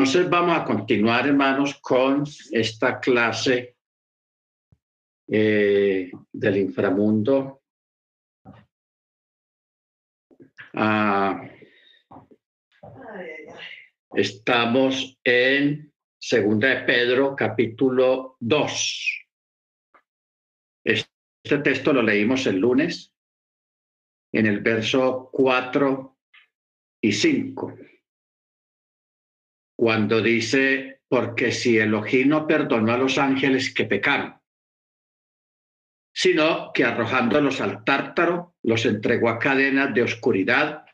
Entonces vamos a continuar, hermanos, con esta clase eh, del inframundo. Ah, estamos en Segunda de Pedro, capítulo 2. Este texto lo leímos el lunes en el verso 4 y 5 cuando dice, porque si Elohim no perdonó a los ángeles que pecaron, sino que arrojándolos al tártaro, los entregó a cadenas de oscuridad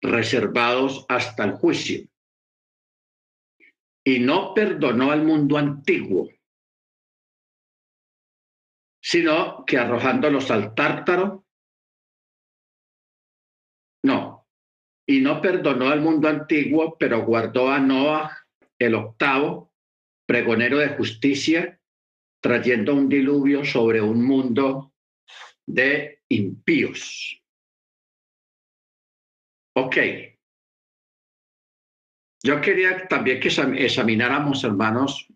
reservados hasta el juicio. Y no perdonó al mundo antiguo, sino que arrojándolos al tártaro, y no perdonó al mundo antiguo, pero guardó a Noah, el octavo, pregonero de justicia, trayendo un diluvio sobre un mundo de impíos. Ok. Yo quería también que examináramos, hermanos,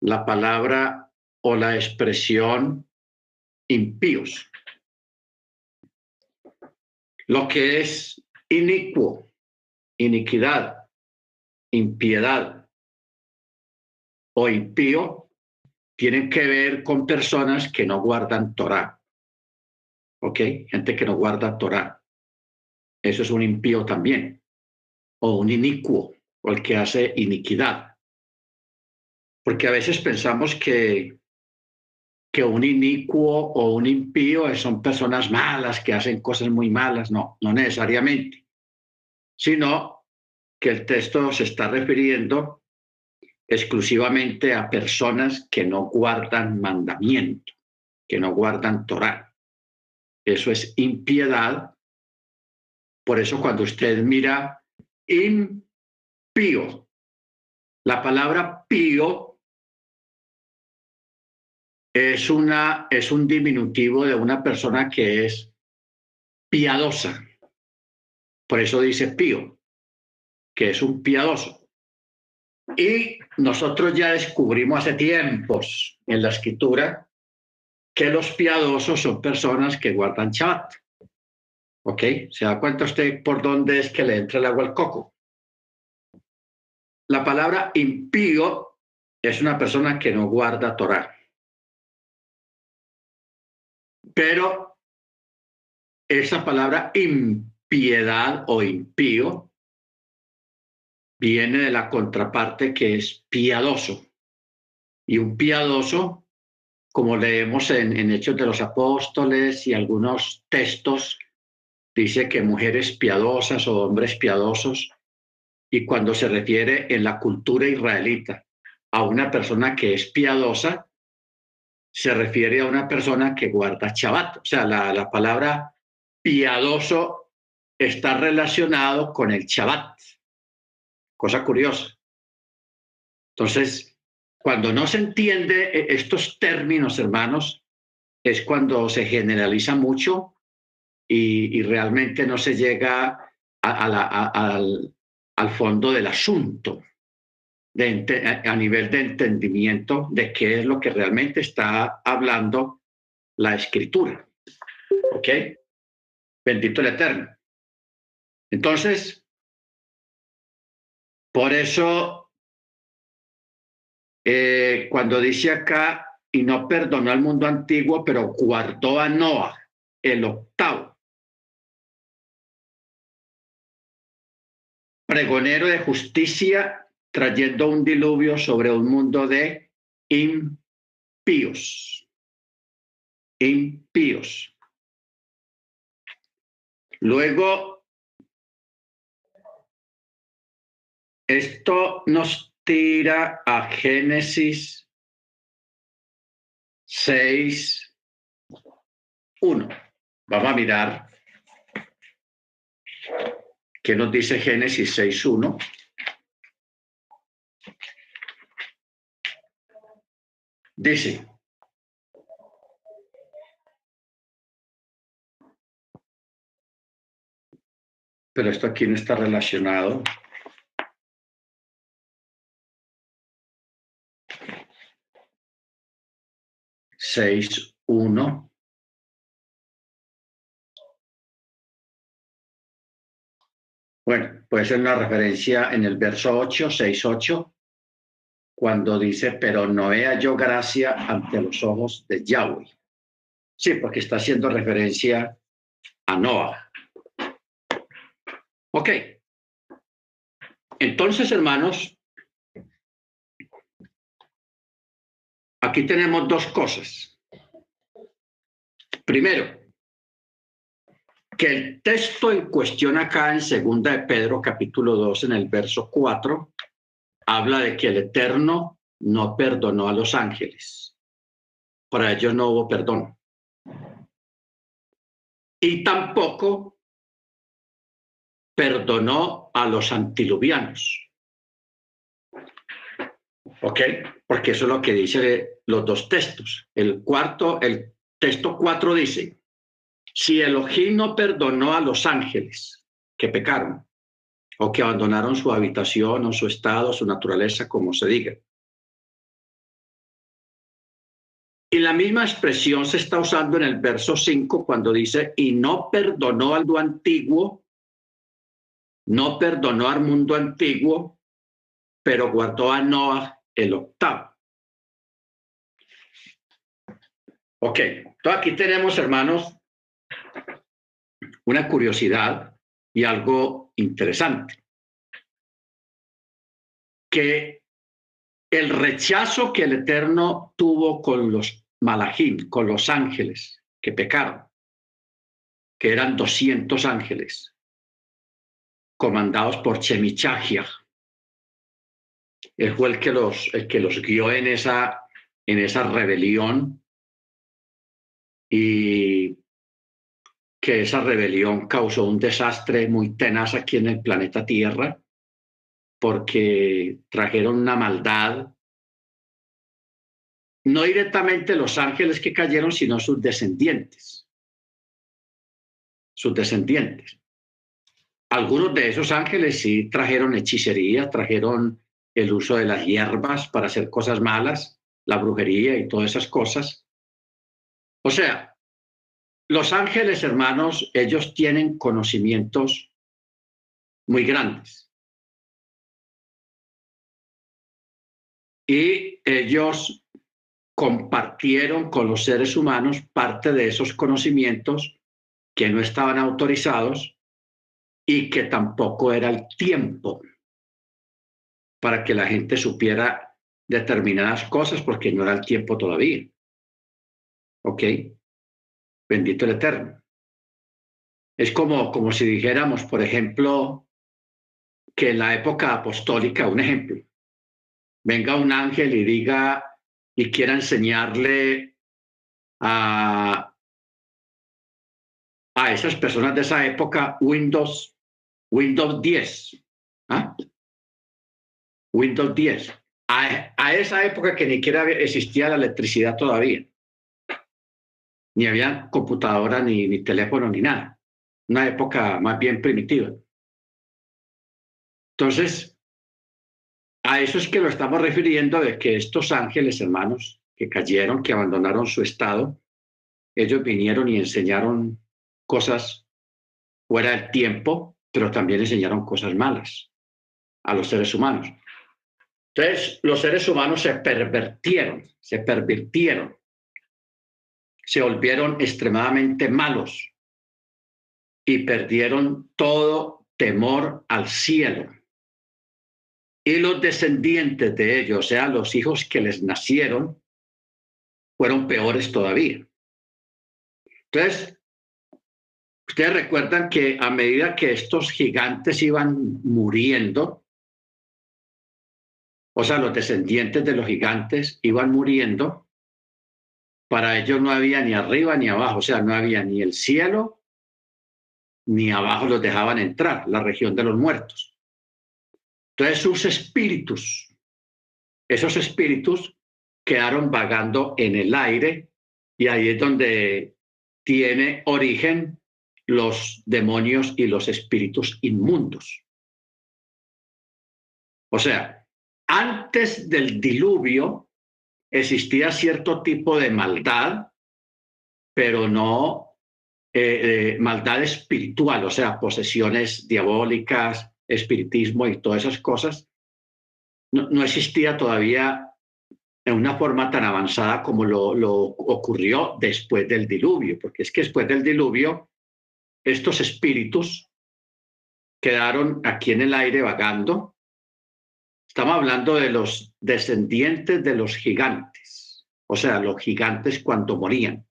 la palabra o la expresión impíos. Lo que es inicuo, iniquidad, impiedad o impío tienen que ver con personas que no guardan Torah. ¿Ok? Gente que no guarda Torah. Eso es un impío también. O un inicuo, o el que hace iniquidad. Porque a veces pensamos que que un inicuo o un impío son personas malas que hacen cosas muy malas. No, no necesariamente, sino que el texto se está refiriendo exclusivamente a personas que no guardan mandamiento, que no guardan Torah. Eso es impiedad. Por eso cuando usted mira impío, la palabra pío es, una, es un diminutivo de una persona que es piadosa. Por eso dice pío, que es un piadoso. Y nosotros ya descubrimos hace tiempos en la escritura que los piadosos son personas que guardan chat. ¿Ok? ¿Se da cuenta usted por dónde es que le entra el agua al coco? La palabra impío es una persona que no guarda Torah. Pero esa palabra impiedad o impío viene de la contraparte que es piadoso. Y un piadoso, como leemos en, en Hechos de los Apóstoles y algunos textos, dice que mujeres piadosas o hombres piadosos, y cuando se refiere en la cultura israelita a una persona que es piadosa, se refiere a una persona que guarda Shabbat. O sea, la, palabra piadoso está relacionado con el Shabbat. Cosa curiosa. Entonces, cuando no se entiende e, estos términos, hermanos, es cuando se generaliza mucho y, realmente no se llega al, al fondo del asunto a nivel de entendimiento de qué es lo que realmente está hablando la escritura. ¿Ok? Bendito el Eterno. Entonces, por eso, eh, cuando dice acá, y no perdonó al mundo antiguo, pero guardó a Noah, el octavo, pregonero de justicia trayendo un diluvio sobre un mundo de impíos. Impíos. Luego, esto nos tira a Génesis 6, 1. Vamos a mirar qué nos dice Génesis 6, 1. Dice, pero esto aquí no está relacionado. Seis, uno. Bueno, puede ser una referencia en el verso 8, 6, 8 cuando dice, pero no vea yo gracia ante los ojos de Yahweh. Sí, porque está haciendo referencia a Noah. Ok. Entonces, hermanos, aquí tenemos dos cosas. Primero, que el texto en cuestión acá en segunda de Pedro capítulo 2 en el verso 4 habla de que el Eterno no perdonó a los ángeles. Para ellos no hubo perdón. Y tampoco perdonó a los antiluvianos. ¿Ok? Porque eso es lo que dice los dos textos. El cuarto, el texto cuatro dice, si Elohim no perdonó a los ángeles que pecaron o que abandonaron su habitación o su estado, su naturaleza, como se diga. Y la misma expresión se está usando en el verso 5 cuando dice, y no perdonó al antiguo, no perdonó al mundo antiguo, pero guardó a Noah el octavo. Ok, entonces aquí tenemos, hermanos, una curiosidad y algo interesante. Que el rechazo que el Eterno tuvo con los malajim, con los ángeles que pecaron, que eran 200 ángeles, comandados por Chemichahia. Él fue el que los, el que los guió en esa, en esa rebelión y que esa rebelión causó un desastre muy tenaz aquí en el planeta Tierra, porque trajeron una maldad, no directamente los ángeles que cayeron, sino sus descendientes, sus descendientes. Algunos de esos ángeles sí trajeron hechicería, trajeron el uso de las hierbas para hacer cosas malas, la brujería y todas esas cosas. O sea, los ángeles, hermanos, ellos tienen conocimientos muy grandes. Y ellos compartieron con los seres humanos parte de esos conocimientos que no estaban autorizados y que tampoco era el tiempo para que la gente supiera determinadas cosas porque no era el tiempo todavía. ¿Ok? Bendito el Eterno. Es como, como si dijéramos, por ejemplo, que en la época apostólica, un ejemplo, venga un ángel y diga y quiera enseñarle a, a esas personas de esa época Windows, Windows 10. ¿ah? Windows 10. A, a, esa época que ni siquiera existía la electricidad todavía ni había computadora, ni, ni teléfono, ni nada. Una época más bien primitiva. Entonces, a eso es que lo estamos refiriendo de que estos ángeles, hermanos, que cayeron, que abandonaron su estado, ellos vinieron y enseñaron cosas fuera del tiempo, pero también enseñaron cosas malas a los seres humanos. Entonces, los seres humanos se pervertieron, se pervirtieron se volvieron extremadamente malos y perdieron todo temor al cielo. Y los descendientes de ellos, o sea, los hijos que les nacieron, fueron peores todavía. Entonces, ustedes recuerdan que a medida que estos gigantes iban muriendo, o sea, los descendientes de los gigantes iban muriendo, para ellos no había ni arriba ni abajo, o sea, no había ni el cielo, ni abajo los dejaban entrar, la región de los muertos. Entonces sus espíritus, esos espíritus quedaron vagando en el aire y ahí es donde tiene origen los demonios y los espíritus inmundos. O sea, antes del diluvio, existía cierto tipo de maldad, pero no eh, maldad espiritual, o sea, posesiones diabólicas, espiritismo y todas esas cosas. No, existía todavía en una forma tan avanzada como lo, lo ocurrió después del diluvio, porque es que después del diluvio, estos espíritus quedaron aquí en el aire vagando. Estamos hablando de los descendientes de los gigantes, o sea, los gigantes cuando morían.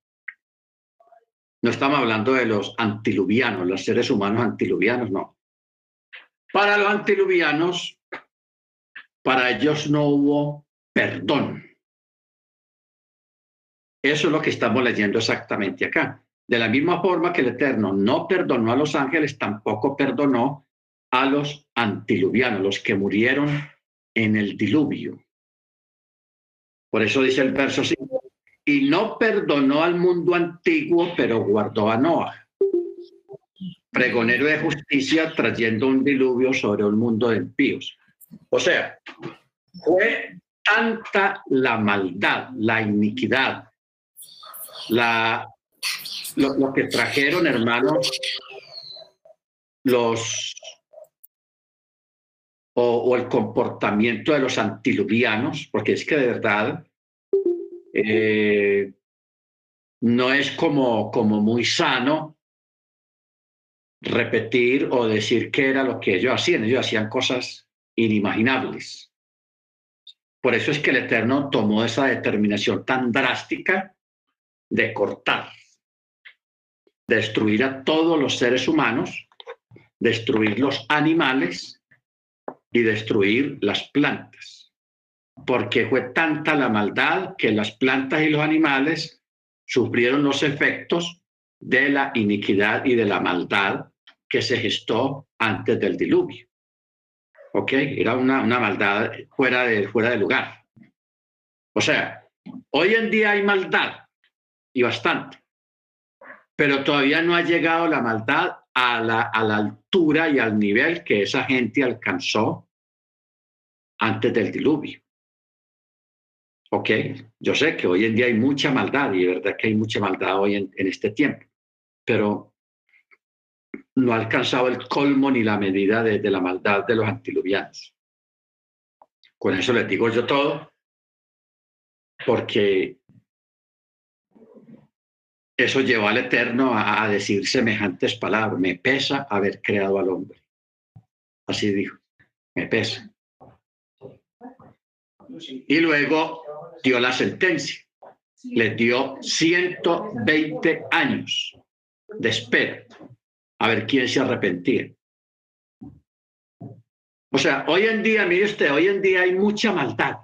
No estamos hablando de los antiluvianos, los seres humanos antiluvianos, no. Para los antiluvianos, para ellos no hubo perdón. Eso es lo que estamos leyendo exactamente acá. De la misma forma que el Eterno no perdonó a los ángeles, tampoco perdonó a los antiluvianos, los que murieron en el diluvio. Por eso dice el verso 5, y no perdonó al mundo antiguo, pero guardó a Noah, pregonero de justicia, trayendo un diluvio sobre un mundo de impíos. O sea, fue tanta la maldad, la iniquidad, la lo, que trajeron, hermanos, los o, el comportamiento de los antiluvianos, porque es que de verdad eh, no es como, como muy sano repetir o decir que era lo que ellos hacían. Ellos hacían cosas inimaginables. Por eso es que el Eterno tomó esa determinación tan drástica de cortar destruir a todos los seres humanos, destruir los animales y destruir las plantas. Porque fue tanta la maldad que las plantas y los animales sufrieron los efectos de la iniquidad y de la maldad que se gestó antes del diluvio. ¿Ok? Era una, una maldad fuera de, fuera de lugar. O sea, hoy en día hay maldad y bastante pero todavía no ha llegado la maldad a la, a la altura y al nivel que esa gente alcanzó antes del diluvio. Ok, yo sé que hoy en día hay mucha maldad y de verdad que hay mucha maldad hoy en, en este tiempo, pero no ha alcanzado el colmo ni la medida de, de la maldad de los antiluvianos. Con eso les digo yo todo, porque eso llevó al Eterno a, decir semejantes palabras. Me pesa haber creado al hombre. Así dijo, me pesa. Y luego dio la sentencia. Le dio 120 años de espera a ver quién se arrepentía. O sea, hoy en día, mire usted, hoy en día hay mucha maldad,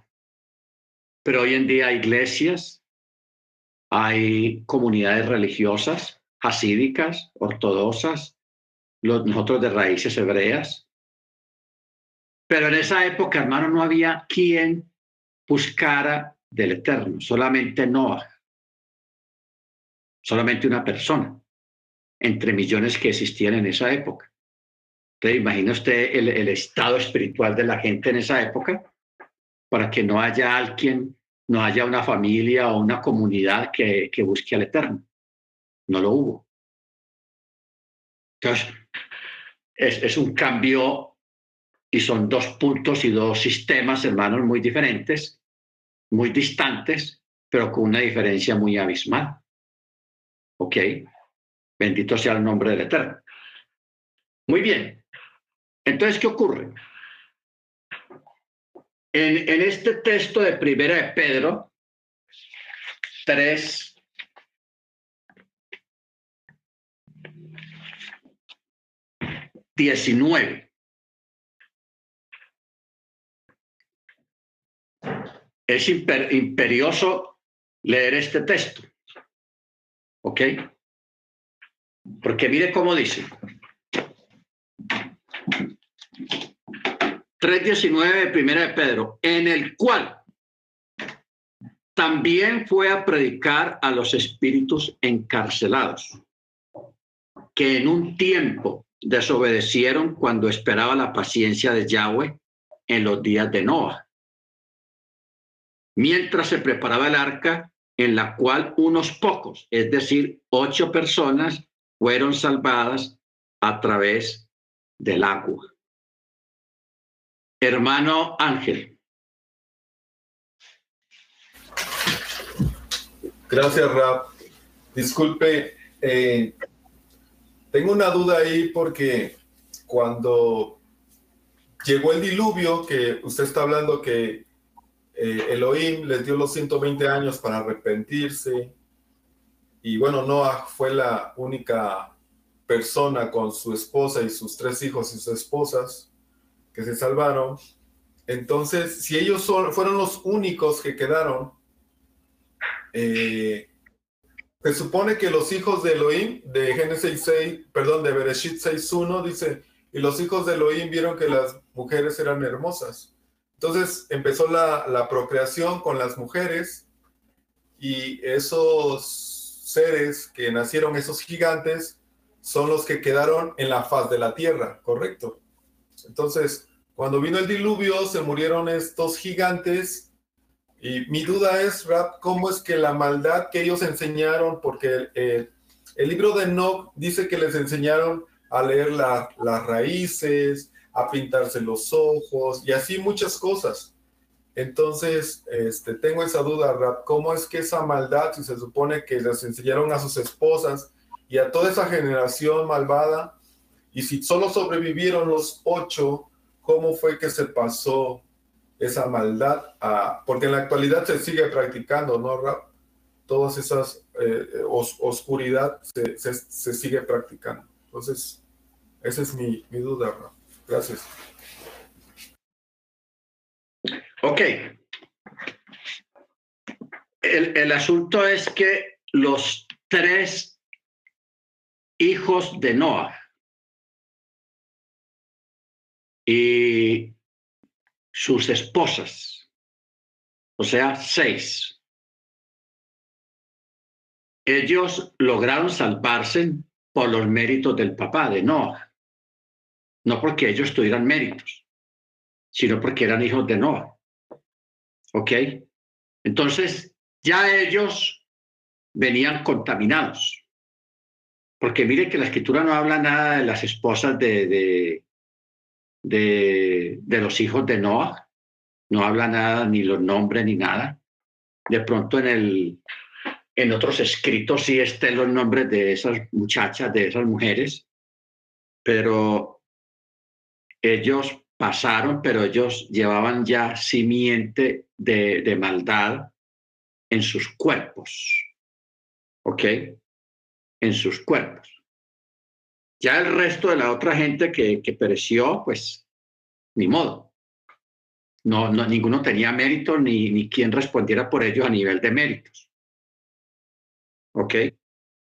pero hoy en día hay iglesias, hay comunidades religiosas, hasídicas, ortodoxas, los, nosotros de raíces hebreas. Pero en esa época, hermano, no había quien buscara del Eterno, solamente Noah, solamente una persona, entre millones que existían en esa época. Entonces, imagina usted el, el estado espiritual de la gente en esa época, para que no haya alguien no haya una familia o una comunidad que, busque al Eterno. No lo hubo. Entonces, es, es, un cambio y son dos puntos y dos sistemas, hermanos, muy diferentes, muy distantes, pero con una diferencia muy abismal. ¿Ok? Bendito sea el nombre del Eterno. Muy bien. Entonces, ¿qué ocurre? En, este texto de Primera de Pedro 3, diecinueve. Es imperioso leer este texto. ¿Ok? Porque mire cómo dice. 3.19 de Primera de Pedro, en el cual también fue a predicar a los espíritus encarcelados, que en un tiempo desobedecieron cuando esperaba la paciencia de Yahweh en los días de Noah. mientras se preparaba el arca en la cual unos pocos, es decir, ocho personas, fueron salvadas a través del agua. Hermano Ángel. Gracias, Rap. Disculpe, eh, tengo una duda ahí porque cuando llegó el diluvio, que usted está hablando que eh, Elohim les dio los 120 años para arrepentirse, y bueno, Noah fue la única persona con su esposa y sus tres hijos y sus esposas que se salvaron. Entonces, si ellos fueron los únicos que quedaron, eh, se supone que los hijos de Elohim, de Génesis 6, perdón, de Bereshit 6.1, dice, y los hijos de Elohim vieron que las mujeres eran hermosas. Entonces empezó la, la procreación con las mujeres y esos seres que nacieron, esos gigantes, son los que quedaron en la faz de la tierra, ¿correcto? Entonces, cuando vino el diluvio, se murieron estos gigantes y mi duda es, Rap, ¿cómo es que la maldad que ellos enseñaron, porque el, libro de Enoch dice que les enseñaron a leer las raíces, a pintarse los ojos y así muchas cosas. Entonces, este, tengo esa duda, Rap, ¿cómo es que esa maldad, si se supone que les enseñaron a sus esposas y a toda esa generación malvada, y si solo sobrevivieron los ocho, ¿cómo fue que se pasó esa maldad, porque en la actualidad se sigue practicando, ¿no, Rap? Todas esas eh, oscuridad se, se, sigue practicando. Entonces, esa es mi, mi duda, Rap. Gracias. Ok. El, el asunto es que los tres hijos de Noah y sus esposas, o sea, seis. Ellos lograron salvarse por los méritos del papá de Noah, no porque ellos tuvieran méritos, sino porque eran hijos de Noah. ¿Ok? Entonces, ya ellos venían contaminados. Porque mire que la escritura no habla nada de las esposas de, de, los hijos de Noah. No habla nada, ni los nombres, ni nada. De pronto en, el, en otros escritos sí estén los nombres de esas muchachas, de esas mujeres, pero ellos pasaron, pero ellos llevaban ya simiente de, de maldad en sus cuerpos. ¿Ok? En sus cuerpos. Ya el resto de la otra gente que, que pereció, pues ni modo. No, no, ninguno tenía mérito ni, ni quien respondiera por ellos a nivel de méritos. ¿Ok?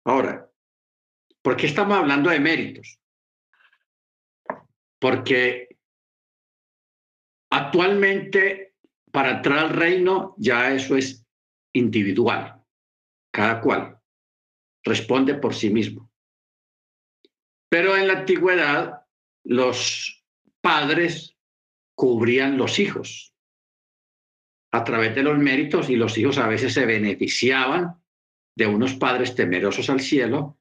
Ahora, ¿por qué estamos hablando de méritos? Porque actualmente para entrar al reino ya eso es individual. Cada cual responde por sí mismo. Pero en la antigüedad los padres cubrían los hijos a través de los méritos y los hijos a veces se beneficiaban de unos padres temerosos al cielo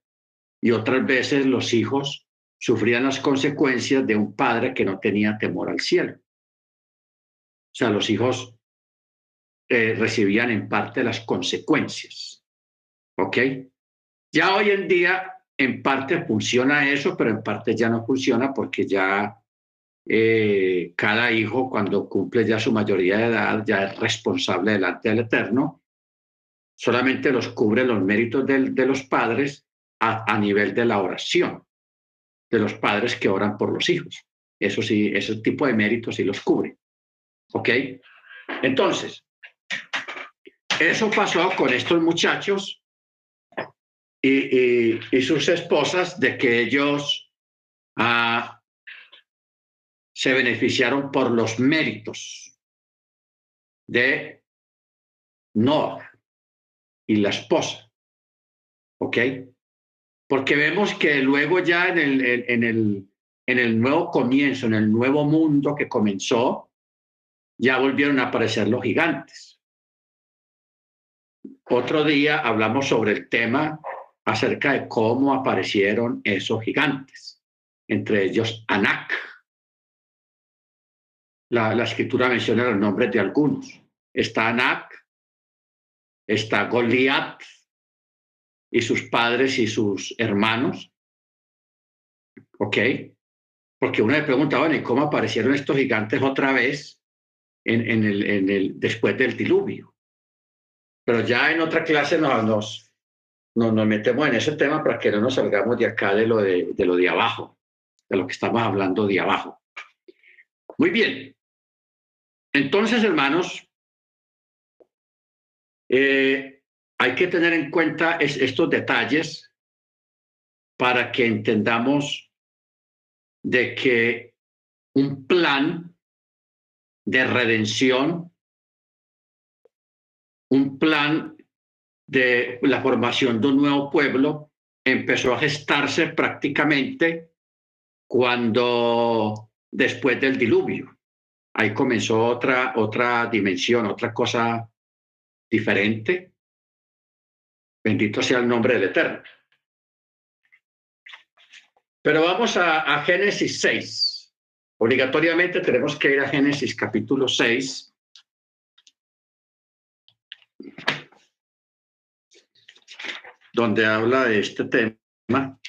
y otras veces los hijos sufrían las consecuencias de un padre que no tenía temor al cielo. O sea, los hijos eh, recibían en parte las consecuencias. ¿Ok? Ya hoy en día en parte funciona eso, pero en parte ya no funciona porque ya eh, cada hijo cuando cumple ya su mayoría de edad ya es responsable delante del Eterno. Solamente los cubre los méritos de, los padres a, nivel de la oración, de los padres que oran por los hijos. Eso sí, ese tipo de méritos sí los cubre. ¿Ok? Entonces, eso pasó con estos muchachos y, sus esposas de que ellos ah, se beneficiaron por los méritos de Noah y la esposa. ¿Ok? Porque vemos que luego ya en el, en, el, en el nuevo comienzo, en el nuevo mundo que comenzó, ya volvieron a aparecer los gigantes. otro día hablamos sobre el tema acerca de cómo aparecieron esos gigantes, entre ellos Anak. La, escritura menciona los nombres de algunos. Está Anak, está Goliat y sus padres y sus hermanos. ¿Ok? Porque uno le pregunta, bueno, ¿y cómo aparecieron estos gigantes otra vez en el, después del diluvio? Pero ya en otra clase nos, nos, nos, metemos en ese tema para que no nos salgamos de acá de lo de, de lo de abajo, de lo que estamos hablando de abajo. Muy bien. Entonces, hermanos, eh, hay que tener en cuenta estos detalles para que entendamos de que un plan de redención, un plan de la formación de un nuevo pueblo, empezó a gestarse prácticamente cuando después del diluvio. Ahí comenzó otra, otra dimensión, otra cosa diferente. Bendito sea el nombre del Eterno. Pero vamos a, a, Génesis 6. Obligatoriamente tenemos que ir a Génesis capítulo 6. Donde habla de este tema.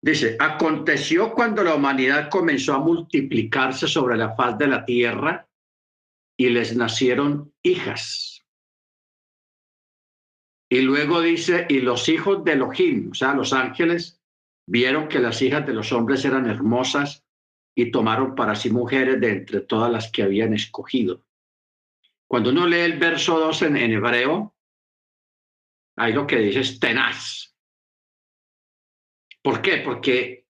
Dice, aconteció cuando la humanidad comenzó a multiplicarse sobre la faz de la tierra y les nacieron hijas. Y luego dice, y los hijos de Elohim, o sea, los ángeles, vieron que las hijas de los hombres eran hermosas y tomaron para sí mujeres de entre todas las que habían escogido. Cuando uno lee el verso 2 en, en hebreo, ahí lo que dice es tenaz. ¿Por qué? Porque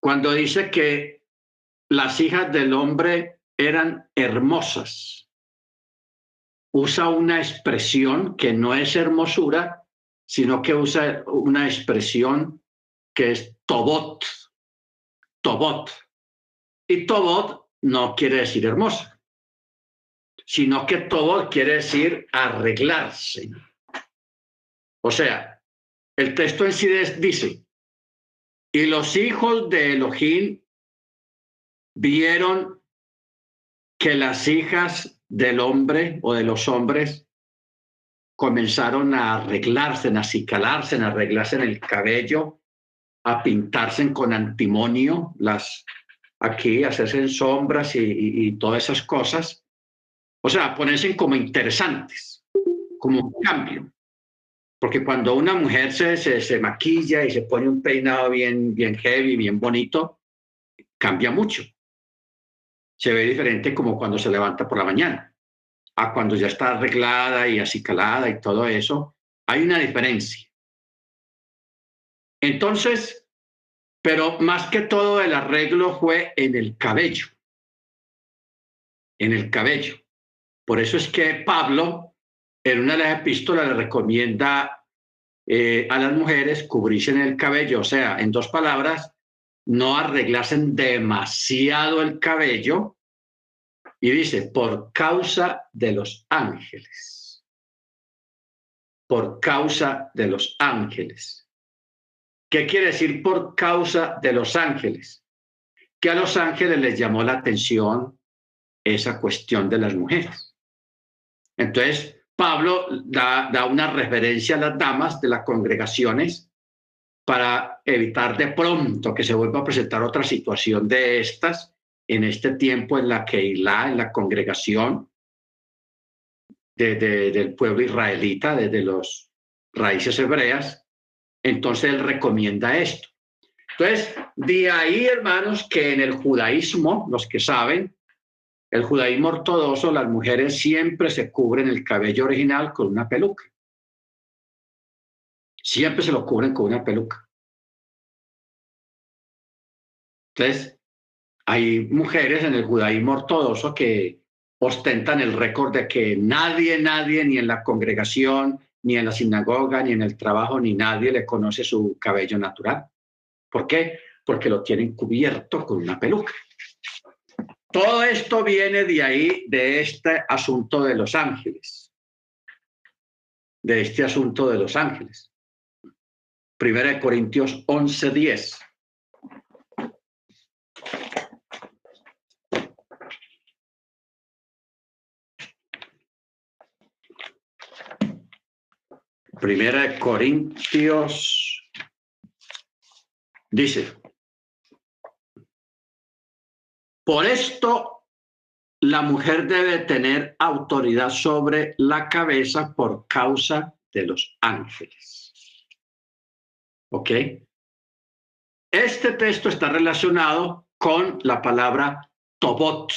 cuando dice que las hijas del hombre eran hermosas, usa una expresión que no es hermosura, sino que usa una expresión que es tobot, tobot. Y tobot no quiere decir hermosa, sino que tobot quiere decir arreglarse. O sea, el texto en sí dice, y los hijos de Elohim vieron que las hijas del hombre o de los hombres comenzaron a arreglarse, a acicalarse, a arreglarse en el cabello, a pintarse con antimonio, las aquí, hacerse en sombras y, todas esas cosas. O sea, ponerse como interesantes, como un cambio. Porque cuando una mujer se, se, maquilla y se pone un peinado bien, bien heavy, bien bonito, cambia mucho. Se ve diferente como cuando se levanta por la mañana, a cuando ya está arreglada y acicalada y todo eso. Hay una diferencia. Entonces, pero más que todo el arreglo fue en el cabello. En el cabello. Por eso es que Pablo en una de las epístolas le recomienda eh, a las mujeres cubrirse en el cabello, o sea, en dos palabras, no arreglasen demasiado el cabello. Y dice, por causa de los ángeles. Por causa de los ángeles. ¿Qué quiere decir por causa de los ángeles? Que a los ángeles les llamó la atención esa cuestión de las mujeres. Entonces, Pablo da, una referencia a las damas de las congregaciones para evitar de pronto que se vuelva a presentar otra situación de estas en este tiempo en la que la en la congregación de, del pueblo israelita, desde los raíces hebreas, entonces él recomienda esto. Entonces, de ahí, hermanos, que en el judaísmo, los que saben, el judaísmo ortodoxo, las mujeres siempre se cubren el cabello original con una peluca. Siempre se lo cubren con una peluca. Entonces, hay mujeres en el judaísmo ortodoxo que ostentan el récord de que nadie, nadie, ni en la congregación, ni en la sinagoga, ni en el trabajo, ni nadie le conoce su cabello natural. ¿Por qué? porque lo tienen cubierto con una peluca. Todo esto viene de ahí, de este asunto de los ángeles, de este asunto de los ángeles. Primera de Corintios 11, Primera de Corintios dice, por esto la mujer debe tener autoridad sobre la cabeza por causa de los ángeles. ¿Ok? Este texto está relacionado con la palabra Tobot,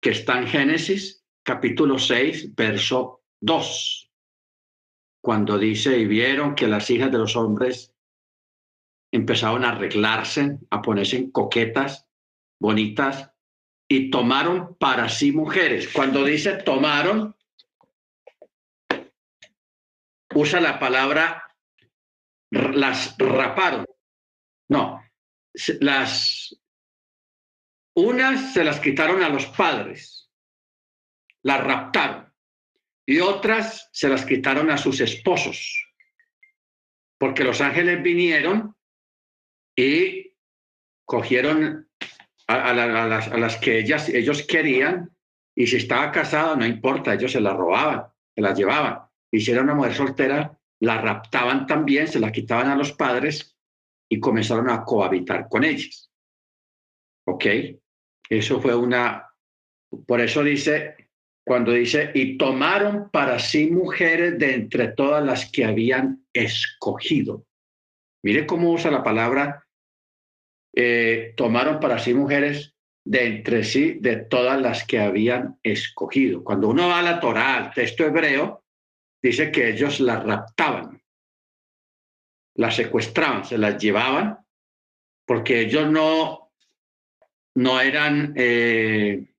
que está en Génesis capítulo 6, verso 2 cuando dice, y vieron que las hijas de los hombres empezaron a arreglarse, a ponerse coquetas, bonitas, y tomaron para sí mujeres. Cuando dice tomaron, usa la palabra las raparon. No, las unas se las quitaron a los padres, las raptaron y otras se las quitaron a sus esposos, porque los ángeles vinieron y cogieron a, las, que ellas, ellos querían y si estaba casada, no importa, ellos se la robaban, se las llevaban. Y si era una mujer soltera, la raptaban también, se la quitaban a los padres y comenzaron a cohabitar con ellas. ¿Ok? Eso fue una, por eso dice cuando dice, y tomaron para sí mujeres de entre todas las que habían escogido. Mire cómo usa la palabra, eh, tomaron para sí mujeres de entre sí de todas las que habían escogido. Cuando uno va a la Torá, al texto hebreo, dice que ellos las raptaban, las secuestraban, se las llevaban, porque ellos no, no eran... Eh,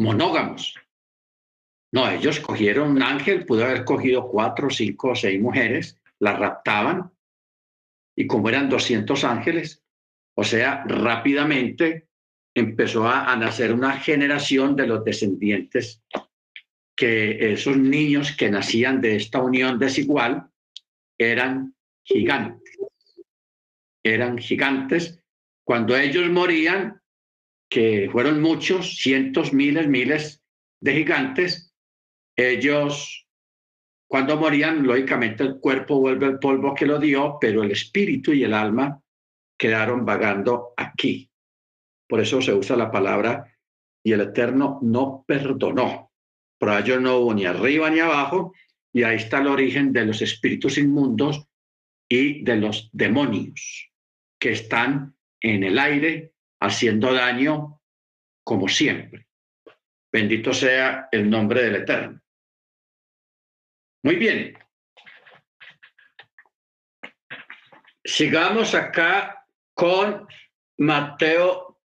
monógamos. No, ellos cogieron un ángel, pudo haber cogido cuatro, cinco seis mujeres, las raptaban y como eran 200 ángeles, o sea, rápidamente empezó a, a nacer una generación de los descendientes que esos niños que nacían de esta unión desigual eran gigantes. Eran gigantes. Cuando ellos morían, que fueron muchos, cientos, miles, miles de gigantes, ellos, cuando morían, lógicamente el cuerpo vuelve al polvo que lo dio, pero el espíritu y el alma quedaron vagando aquí. Por eso se usa la palabra y el Eterno no perdonó. Por ello no hubo ni arriba ni abajo, y ahí está el origen de los espíritus inmundos y de los demonios que están en el aire haciendo daño como siempre. Bendito sea el nombre del Eterno. Muy bien. Sigamos acá con Mateo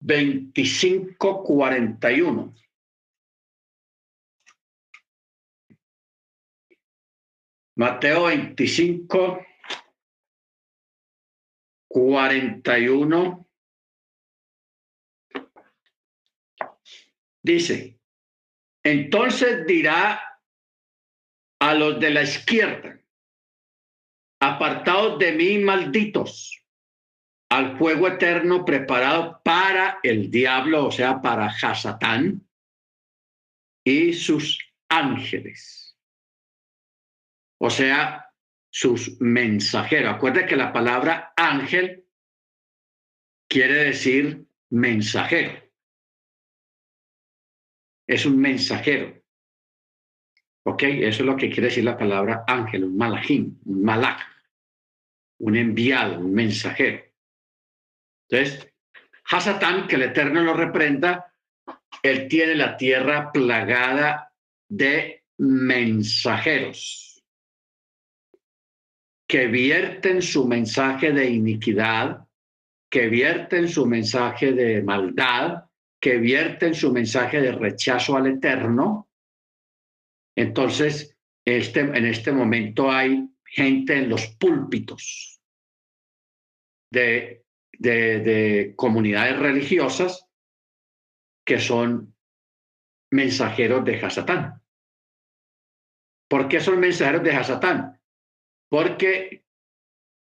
25, 41. Mateo 25, 41 dice, entonces dirá a los de la izquierda, apartados de mí, malditos, al fuego eterno preparado para el diablo, o sea, para Hasatán y sus ángeles. O sea, sus mensajeros. Acuérdate que la palabra ángel quiere decir mensajero. Es un mensajero. ¿Ok? Eso es lo que quiere decir la palabra ángel, un malajim, un malach, un enviado, un mensajero. Entonces, Hasatán, que el Eterno lo reprenda, él tiene la tierra plagada de mensajeros que vierten su mensaje de iniquidad, que vierten su mensaje de maldad, que vierten su mensaje de rechazo al eterno. Entonces, este, en este momento hay gente en los púlpitos de, de, comunidades religiosas que son mensajeros de Hasatán. ¿Por qué son mensajeros de Hasatán? Porque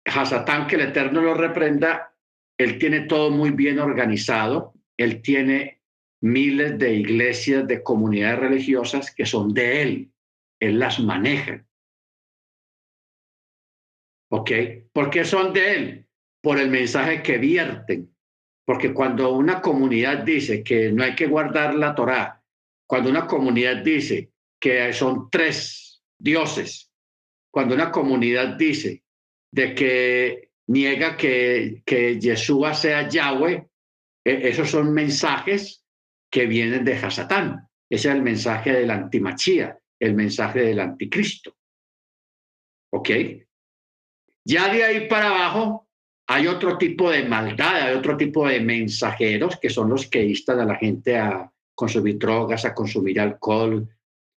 Hasatán, que el Eterno lo reprenda, él tiene todo muy bien organizado, él tiene miles de iglesias, de comunidades religiosas que son de él, él las maneja. ¿Ok? ¿Por qué son de él? Por el mensaje que vierten. Porque cuando una comunidad dice que no hay que guardar la Torá, cuando una comunidad dice que son tres dioses, cuando una comunidad dice de que niega que, que Yeshua sea Yahweh, e, esos son mensajes que vienen de Hasatán. Ese es el mensaje del antimachía, el mensaje del anticristo. ¿Ok? Ya de ahí para abajo hay otro tipo de maldad, hay otro tipo de mensajeros que son los que instan a la gente a consumir drogas, a consumir alcohol,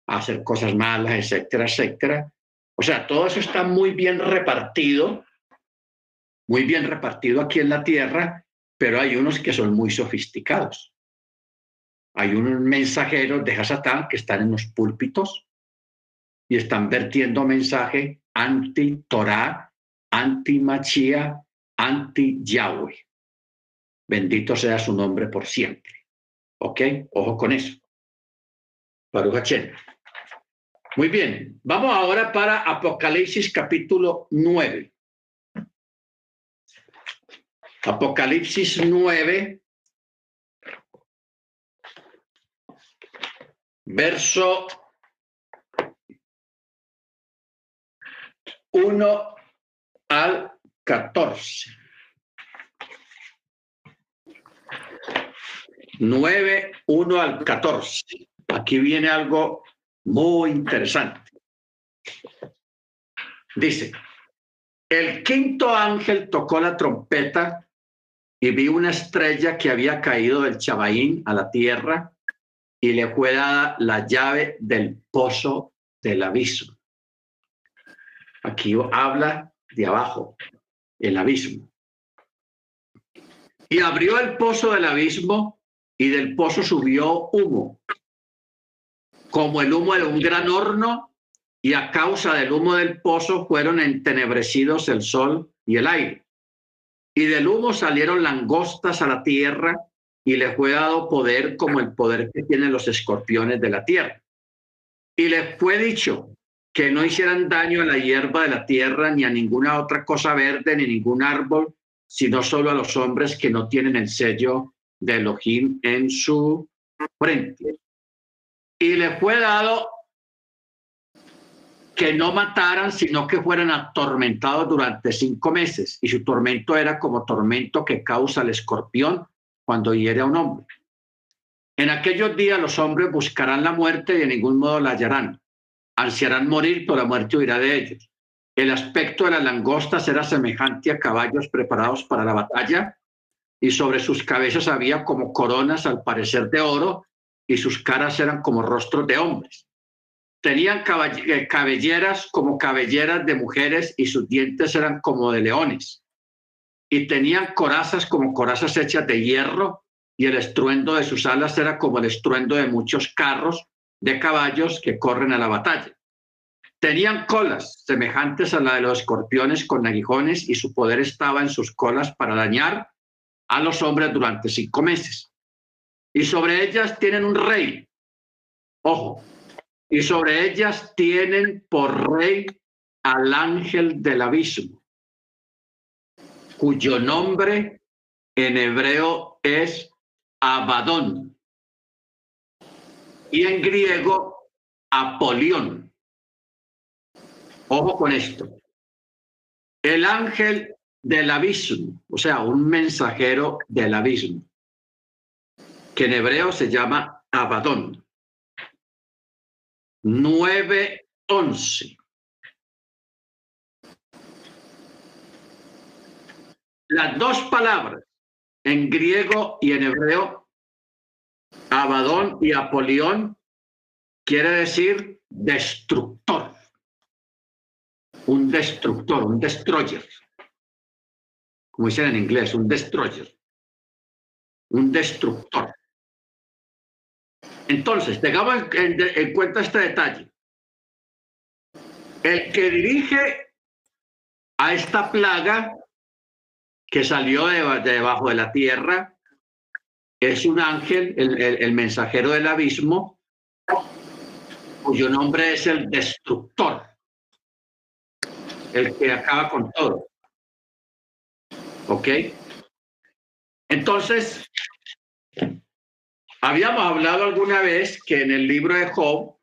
a hacer cosas malas, etcétera, etcétera. O sea, todo eso está muy bien repartido, muy bien repartido aquí en la tierra, pero hay unos que son muy sofisticados. Hay unos mensajeros de Hasatán que están en los púlpitos y están vertiendo mensaje anti-Torah anti-Machía, anti-Yahweh. Bendito sea su nombre por siempre. ¿Ok? Ojo con eso. Baruch Muy bien, vamos ahora para Apocalipsis capítulo 9. Apocalipsis 9, verso 1 al 14. 9, 1 al 14. Aquí viene algo muy interesante. Dice, el quinto ángel tocó la trompeta y vi una estrella que había caído del Chabaín a la tierra y le fue dada la llave del pozo del abismo. Aquí habla de abajo, el abismo. Y abrió el pozo del abismo y del pozo subió humo, como el humo de un gran horno, y a causa del humo del pozo fueron entenebrecidos el sol y el aire. Y del humo salieron langostas a la tierra y le fue dado poder como el poder que tienen los escorpiones de la tierra. Y le fue dicho, que no hicieran daño a la hierba de la tierra, ni a ninguna otra cosa verde, ni ningún árbol, sino solo a los hombres que no tienen el sello de Elohim en su frente. Y le fue dado que no mataran, sino que fueran atormentados durante cinco meses. Y su tormento era como tormento que causa el escorpión cuando hiere a un hombre. En aquellos días los hombres buscarán la muerte y de ningún modo la hallarán ansiarán morir, pero la muerte huirá de ellos. El aspecto de las langostas era semejante a caballos preparados para la batalla, y sobre sus cabezas había como coronas al parecer de oro, y sus caras eran como rostros de hombres. Tenían eh, cabelleras como cabelleras de mujeres, y sus dientes eran como de leones. Y tenían corazas como corazas hechas de hierro, y el estruendo de sus alas era como el estruendo de muchos carros, de caballos que corren a la batalla. Tenían colas semejantes a la de los escorpiones con aguijones y su poder estaba en sus colas para dañar a los hombres durante cinco meses. Y sobre ellas tienen un rey. Ojo. Y sobre ellas tienen por rey al ángel del abismo, cuyo nombre en hebreo es Abadón y en griego Apolión. Ojo con esto. El ángel del abismo, o sea, un mensajero del abismo, que en hebreo se llama Abadón. 9.11. Las dos palabras en griego y en hebreo Abadón y Apolión quiere decir destructor, un destructor, un destroyer. como dicen en inglés, un destroyer, un destructor. Entonces, tengamos en, cuenta este detalle. El que dirige a esta plaga que salió de, debajo de la tierra es un ángel, el mensajero del abismo, cuyo nombre es el destructor, el que acaba con todo. ¿Ok? Entonces, habíamos hablado alguna vez que en el libro de Job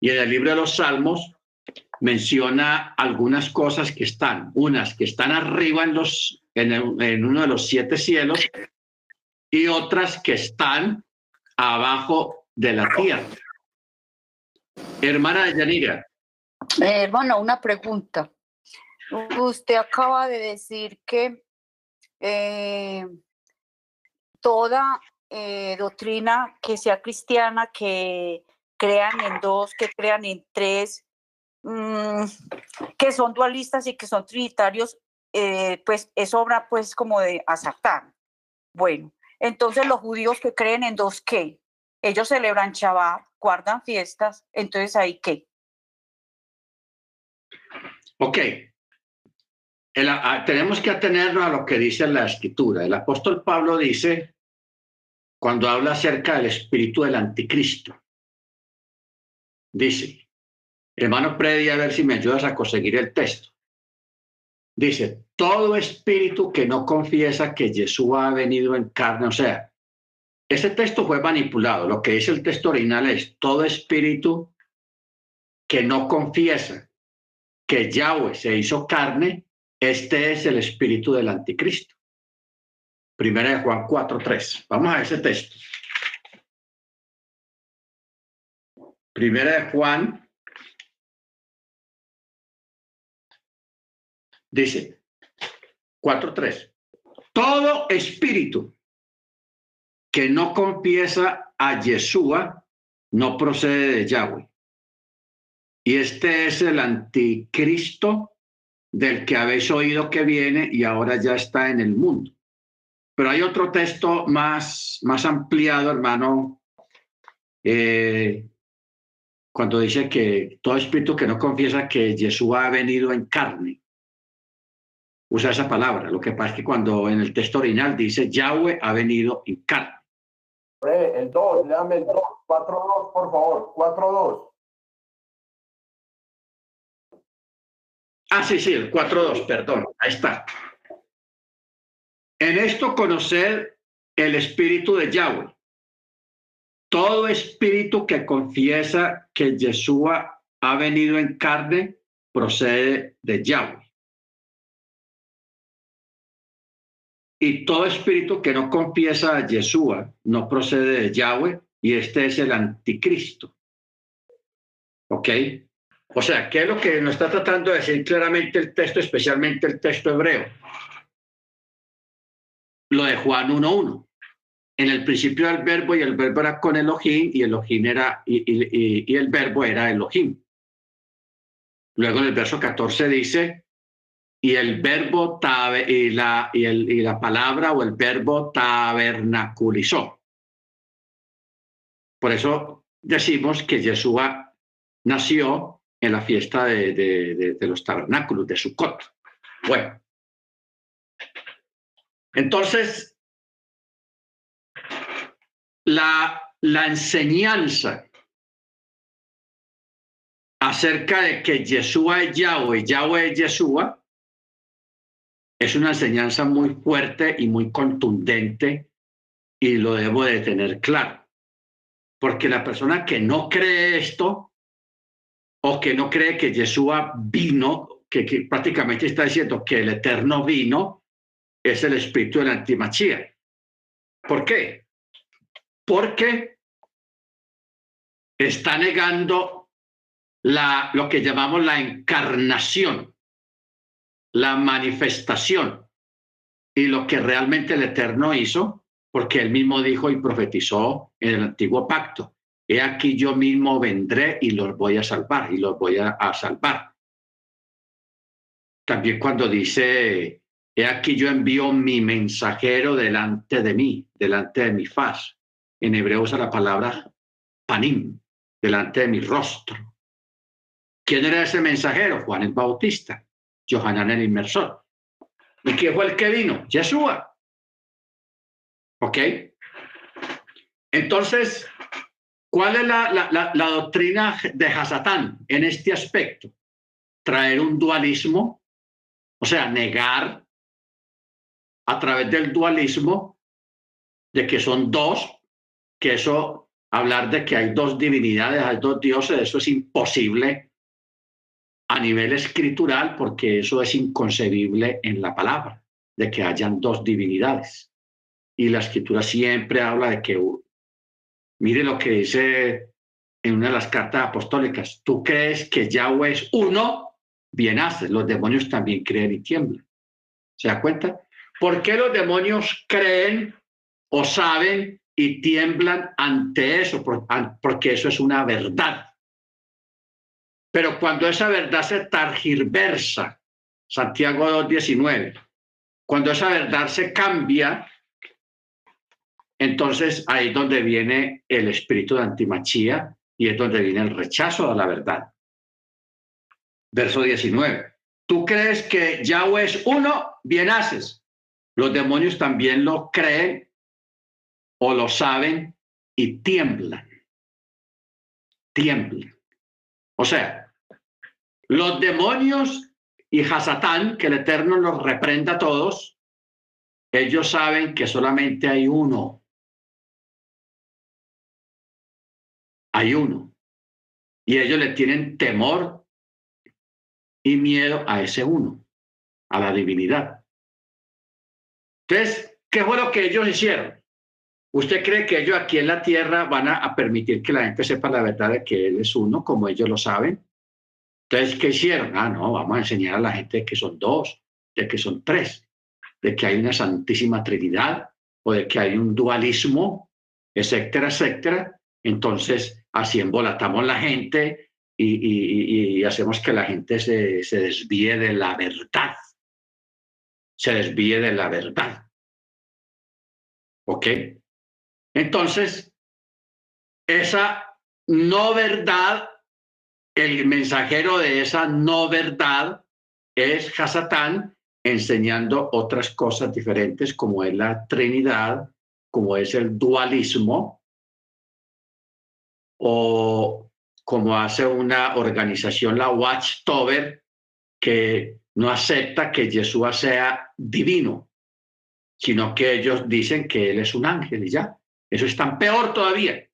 y en el libro de los Salmos menciona algunas cosas que están, unas que están arriba en, los, en, uno de los siete cielos y otras que están abajo de la tierra. Hermana Yanira. Eh, bueno, una pregunta. Usted acaba de decir que eh, toda eh, doctrina que sea cristiana, que crean en dos, que crean en tres, mm, que son dualistas y que son trinitarios, eh, pues es obra pues como de asaltar. Bueno, entonces los judíos que creen en dos, ¿qué? Ellos celebran Shabbat, guardan fiestas, entonces ahí qué. Ok. tenemos que atenernos a lo que dice la escritura. El apóstol Pablo dice, cuando habla acerca del espíritu del anticristo, dice, hermano Predi, a ver si me ayudas a conseguir el texto. Dice, todo espíritu que no confiesa que Jesús ha venido en carne, o sea, ese texto fue manipulado. Lo que dice el texto original es todo espíritu que no confiesa que Yahweh se hizo carne, este es el espíritu del anticristo. Primera de Juan 4.3. Vamos a ese texto. Primera de Juan dice 4.3. Todo espíritu que no confiesa a Yeshua no procede de Yahweh. Y este es el anticristo del que habéis oído que viene y ahora ya está en el mundo. Pero hay otro texto más, más ampliado, hermano, eh, cuando dice que todo espíritu que no confiesa que Yeshua ha venido en carne. Usa esa palabra. Lo que pasa es que cuando en el texto original dice Yahweh ha venido en carne el 2, léame el 2, 4-2, por favor, 4-2. Ah, sí, sí, el 4-2, perdón, ahí está. En esto conocer el espíritu de Yahweh. Todo espíritu que confiesa que Yeshua ha venido en carne procede de Yahweh. Y todo espíritu que no confiesa a Yeshua no procede de Yahweh y este es el anticristo. ¿Ok? O sea, ¿qué es lo que nos está tratando de decir claramente el texto, especialmente el texto hebreo? Lo de Juan 1.1. En el principio era el verbo y el verbo era con Elohim y Elohim era, y, y, y el verbo era Elohim. Luego en el verso 14 dice, y el verbo tabe, y, la, y, el, y la palabra o el verbo tabernaculizó. Por eso decimos que Yeshua nació en la fiesta de, de, de, los tabernáculos, de Sukkot. Bueno, entonces, la, enseñanza acerca de que Yeshua es Yahweh, Yahweh es Yeshua, es una enseñanza muy fuerte y muy contundente y lo debo de tener claro. Porque la persona que no cree esto o que no cree que Yeshua vino, que, prácticamente está diciendo que el eterno vino, es el espíritu de la antimachía. ¿Por qué? Porque está negando lo que llamamos la encarnación la manifestación y lo que realmente el Eterno hizo, porque él mismo dijo y profetizó en el antiguo pacto, he aquí yo mismo vendré y los voy a salvar, y los voy a, salvar. También cuando dice he aquí yo envío mi mensajero delante de mí, delante de mi faz. En hebreo usa la palabra panim, delante de mi rostro. ¿Quién era ese mensajero? Juan el Bautista, Johanan el Inmersor. ¿Y quién fue el que vino? Yeshua. ¿Ok? Entonces, ¿cuál es la, la doctrina de Hasatán en este aspecto? Traer un dualismo, o sea, negar a través del dualismo de que son dos, que eso, hablar de que hay dos divinidades, hay dos dioses, eso es imposible a nivel escritural porque eso es inconcebible en la palabra, de que hayan dos divinidades. Y la escritura siempre habla de que, mire lo que dice en una de las cartas apostólicas, tú crees que Yahweh es uno, bien haces, los demonios también creen y tiemblan. ¿Se da cuenta? ¿Por qué los demonios creen o saben y tiemblan ante eso? Porque eso es una verdad. Pero cuando esa verdad se targirversa, Santiago 2.19, cuando esa verdad se cambia, entonces ahí es donde viene el espíritu de antimachía y es donde viene el rechazo a la verdad. Verso 19. Tú crees que Yahweh es uno, bien haces. Los demonios también lo creen o lo saben y tiemblan. Tiemblan. O sea, los demonios y Hasatán, que el Eterno los reprenda a todos, ellos saben que solamente hay uno. Hay uno. Y ellos le tienen temor y miedo a ese uno, a la divinidad. Entonces, ¿qué fue lo que ellos hicieron? ¿Usted cree que ellos aquí en la tierra van a, permitir que la gente sepa la verdad de que Él es uno, como ellos lo saben? Entonces, ¿qué hicieron? Ah, no, vamos a enseñar a la gente que son dos, de que son tres, de que hay una santísima trinidad o de que hay un dualismo, etcétera, etcétera. Entonces, así embolatamos la gente y, hacemos que la gente se, se desvíe de la verdad se desvíe de la verdad. ¿Ok? Entonces, esa no verdad, el mensajero de esa no verdad es Hasatán enseñando otras cosas diferentes como es la Trinidad, como es el dualismo, o como hace una organización, la Watchtower, que no acepta que Jesús sea divino, sino que ellos dicen que Él es un ángel y ya. Eso es tan peor todavía.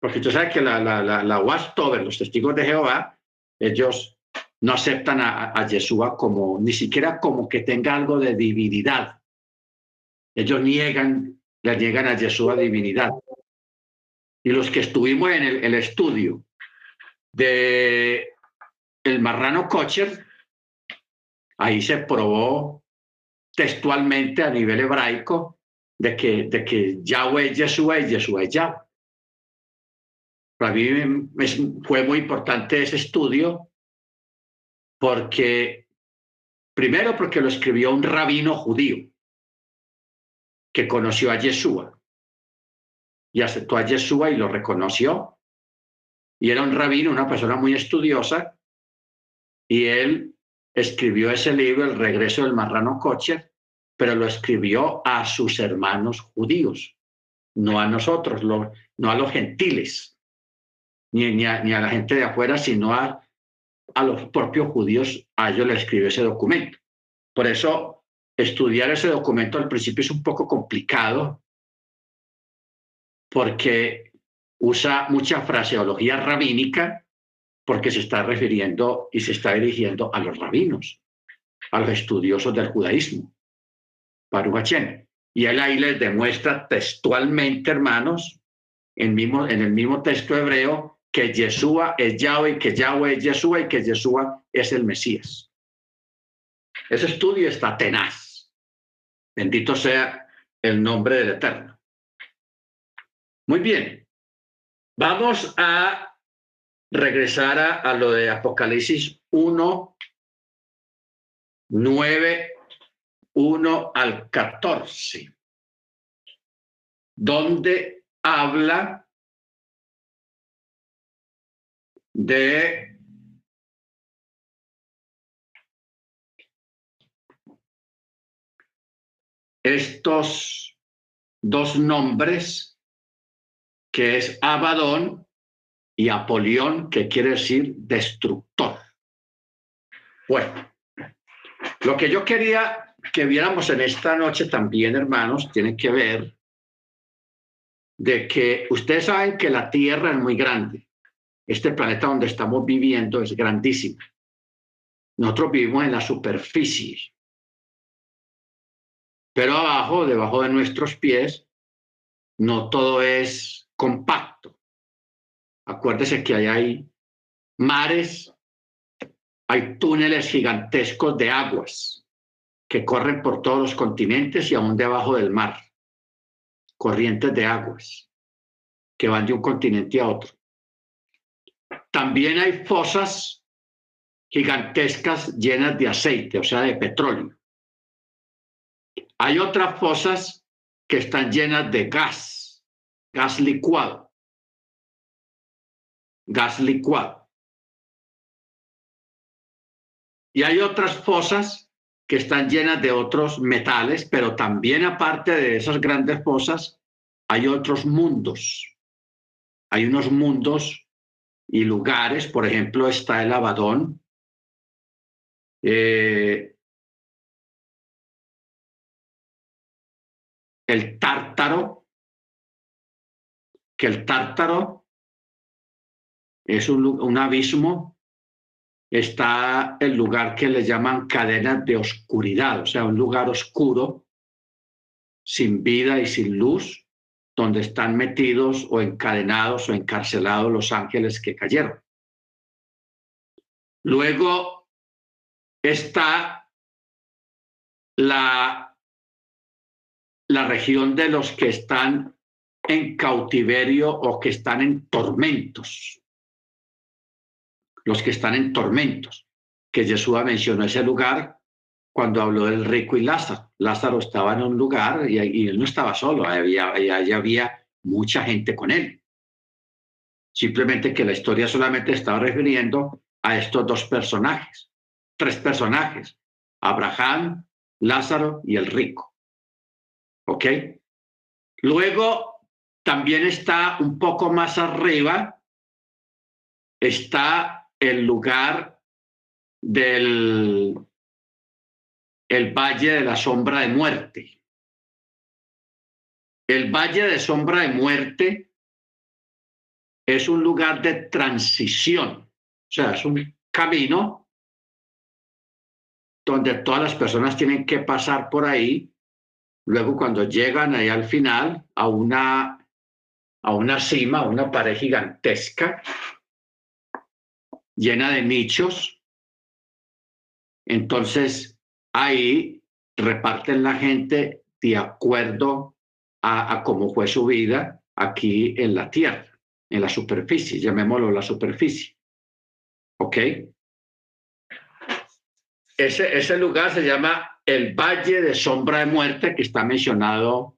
Porque tú sabes que la, la, la, la los testigos de Jehová, ellos no aceptan a, a Yeshua como, ni siquiera como que tenga algo de divinidad. Ellos niegan, le niegan a Yeshua divinidad. Y los que estuvimos en el estudio de el marrano Kocher, ahí se probó textualmente a nivel hebraico de que, de que Yahweh es Yeshua y Yeshua es Yahweh. Para mí fue muy importante ese estudio porque, primero porque lo escribió un rabino judío que conoció a Yeshua y aceptó a Yeshua y lo reconoció. Y era un rabino, una persona muy estudiosa, y él escribió ese libro, El regreso del marrano Kocher, pero lo escribió a sus hermanos judíos, no a nosotros, no a los gentiles, ni, a, la gente de afuera, sino a, a los propios judíos, a ellos le escribió ese documento. Por eso, estudiar ese documento al principio es un poco complicado, porque usa mucha fraseología rabínica porque se está refiriendo y se está dirigiendo a los rabinos, a los estudiosos del judaísmo, Baruch Y él ahí les demuestra textualmente, hermanos, en, en el mismo texto hebreo, que Yeshua es Yahweh, que Yahweh es Yeshua y que Yeshua es el Mesías. Ese estudio está tenaz. Bendito sea el nombre del Eterno. Muy bien. Vamos a regresar a, lo de Apocalipsis 1, 9, 1 al 14, donde habla de estos dos nombres, que es Abadón y Apolión, que quiere decir destructor. Bueno, lo que yo quería que viéramos en esta noche también, hermanos, tiene que ver de que ustedes saben que la Tierra es muy grande. Este planeta donde estamos viviendo es grandísimo. Nosotros vivimos en la superficie. Pero abajo, debajo de nuestros pies, no todo es compacto. Acuérdese que hay mares, hay túneles gigantescos de aguas que corren por todos los continentes y aún debajo del mar. Corrientes de aguas que van de un continente a otro. También hay fosas gigantescas llenas de aceite, o sea, de petróleo. Hay otras fosas que están llenas de gas, gas licuado. Gas licuado. Y hay otras fosas que están llenas de otros metales, pero también aparte de esas grandes fosas, hay otros mundos. Hay unos mundos y lugares, por ejemplo, está el Abadón, eh, el tártaro, que el tártaro es un, un abismo, está el lugar que le llaman cadenas de oscuridad, o sea, un lugar oscuro, sin vida y sin luz, donde están metidos o encadenados o encarcelados los ángeles que cayeron. Luego está la la región de los que están en cautiverio o que están en tormentos. Los que están en tormentos, que Jesús mencionó ese lugar cuando habló del rico y Lázaro. Lázaro estaba en un lugar y, él no estaba solo, había, había mucha gente con él. Simplemente que la historia solamente estaba refiriendo a estos dos personajes, tres personajes, Abraham, Lázaro y el rico. ¿Ok? Luego también está un poco más arriba, está el lugar del el Valle de la Sombra de Muerte. El Valle de Sombra de Muerte es un lugar de transición, o sea, es un camino donde todas las personas tienen que pasar por ahí Luego, cuando llegan ahí al final a una, a una cima, a una pared gigantesca, llena de nichos, entonces ahí reparten la gente de acuerdo a, cómo fue su vida aquí en la tierra, en la superficie, llamémoslo la superficie. ¿Ok? Ese, ese lugar se llama el valle de sombra de muerte que está mencionado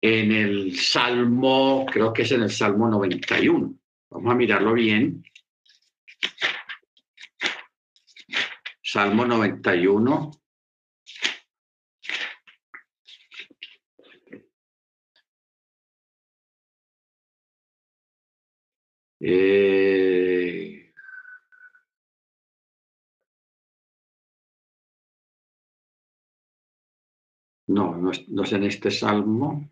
en el Salmo, creo que es en el Salmo 91. Vamos a mirarlo bien. Salmo 91. Eh, No, no es, en este salmo.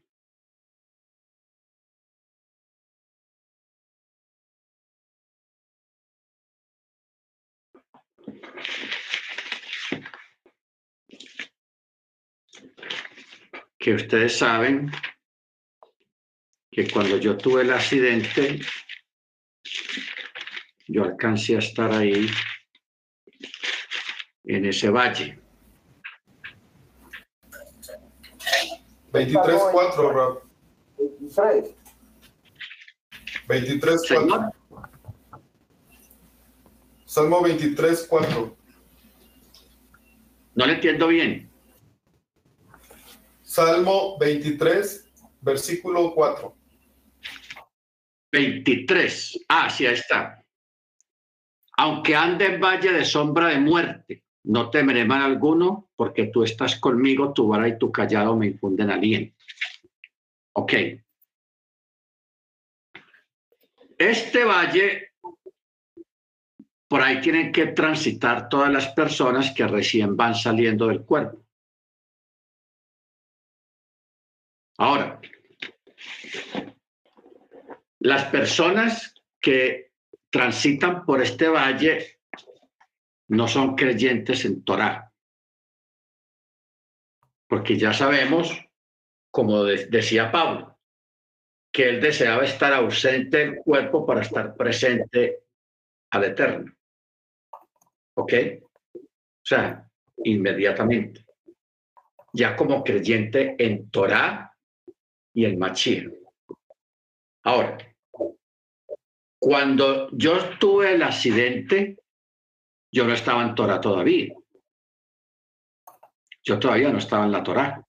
Que ustedes saben que cuando yo tuve el accidente, yo alcancé a estar ahí en ese valle. 23.4, Rob. 23. 23.4. Salmo 23.4. No le entiendo bien. Salmo 23, versículo 4. 23. Ah, sí, ahí está. Aunque ande en valle de sombra de muerte, no temeré mal alguno, porque tú estás conmigo, tu vara y tu callado me infunden aliento. Ok. Este valle, por ahí tienen que transitar todas las personas que recién van saliendo del cuerpo. Ahora, las personas que transitan por este valle no son creyentes en Torah. Porque ya sabemos, como decía Pablo, que él deseaba estar ausente del cuerpo para estar presente al Eterno. ¿Ok? O sea, inmediatamente. Ya como creyente en Torah y en Machir. Ahora, cuando yo tuve el accidente, yo no estaba en Torah todavía. Yo todavía no estaba en la Torah.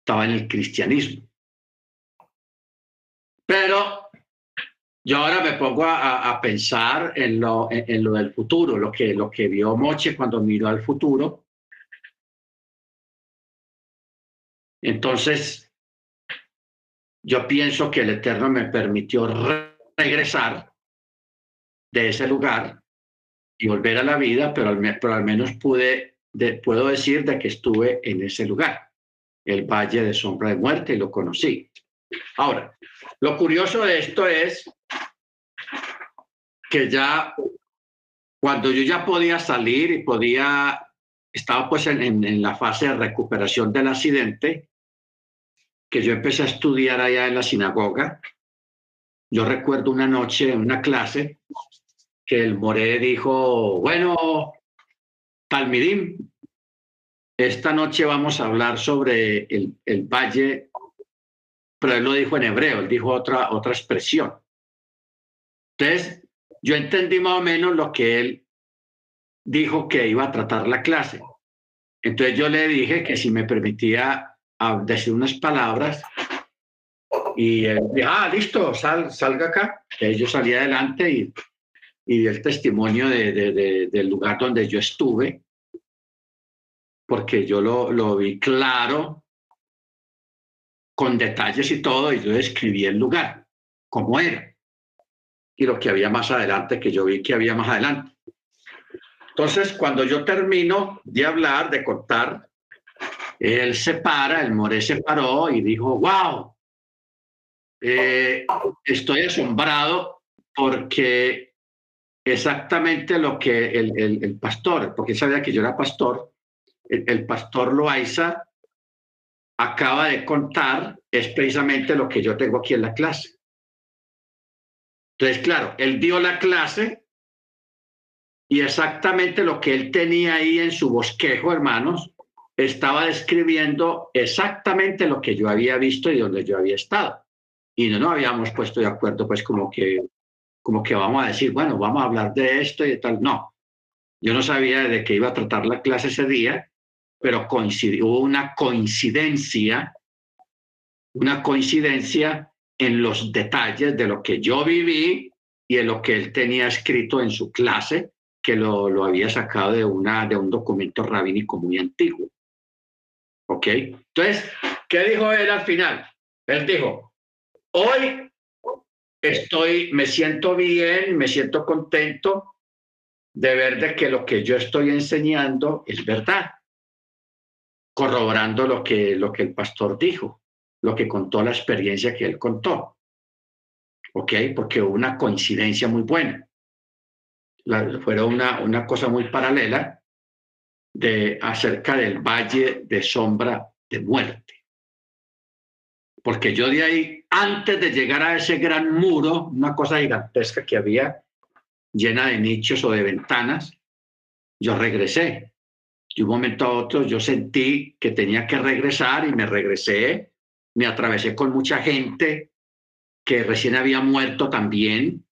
Estaba en el cristianismo. Pero yo ahora me pongo a, pensar en lo, en, lo, del futuro, lo que, lo que vio Moche cuando miró al futuro. Entonces, yo pienso que el Eterno me permitió regresar de ese lugar y volver a la vida, pero al, menos pude, puedo decir de que estuve en ese lugar, el Valle de Sombra de Muerte, y lo conocí. Ahora, lo curioso de esto es que ya cuando yo ya podía salir y podía, estaba pues en, la fase de recuperación del accidente, que yo empecé a estudiar allá en la sinagoga. Yo recuerdo una noche en una clase que el Moré dijo, bueno, Talmidim, esta noche vamos a hablar sobre el, el, valle, pero él lo dijo en hebreo, él dijo otra, otra expresión. Entonces, yo entendí más o menos lo que él dijo que iba a tratar la clase. Entonces yo le dije que si me permitía ah, decir unas palabras y él ah, listo, sal, salga acá. Entonces yo salí adelante y y el testimonio de, del lugar donde yo estuve, porque yo lo, lo vi claro, con detalles y todo, y yo describí el lugar, cómo era, y lo que había más adelante, que yo vi que había más adelante. Entonces, cuando yo termino de hablar, de contar, él se para, el More se paró y dijo, wow, eh, estoy asombrado porque exactamente lo que el, el, pastor, porque sabía que yo era pastor, el, pastor Loaiza acaba de contar, es precisamente lo que yo tengo aquí en la clase. Entonces, claro, él dio la clase y exactamente lo que él tenía ahí en su bosquejo, hermanos, estaba describiendo exactamente lo que yo había visto y donde yo había estado. Y no nos habíamos puesto de acuerdo, pues como que como que vamos a decir, bueno, vamos a hablar de esto y de tal. No, yo no sabía de qué iba a tratar la clase ese día, pero coincidió, hubo una coincidencia, una coincidencia en los detalles de lo que yo viví y en lo que él tenía escrito en su clase, que lo, lo había sacado de, una, de un documento rabínico muy antiguo. ¿Ok? Entonces, ¿qué dijo él al final? Él dijo, hoy estoy, me siento bien, me siento contento de ver de que lo que yo estoy enseñando es verdad, corroborando lo que, lo que el pastor dijo, lo que contó la experiencia que él contó. ¿Ok? Porque hubo una coincidencia muy buena. La, fue una, una cosa muy paralela de acerca del valle de sombra de muerte. Porque yo de ahí, antes de llegar a ese gran muro, una cosa gigantesca que había, llena de nichos o de ventanas, yo regresé. De un momento a otro yo sentí que tenía que regresar y me regresé. Me atravesé con mucha gente que recién había muerto también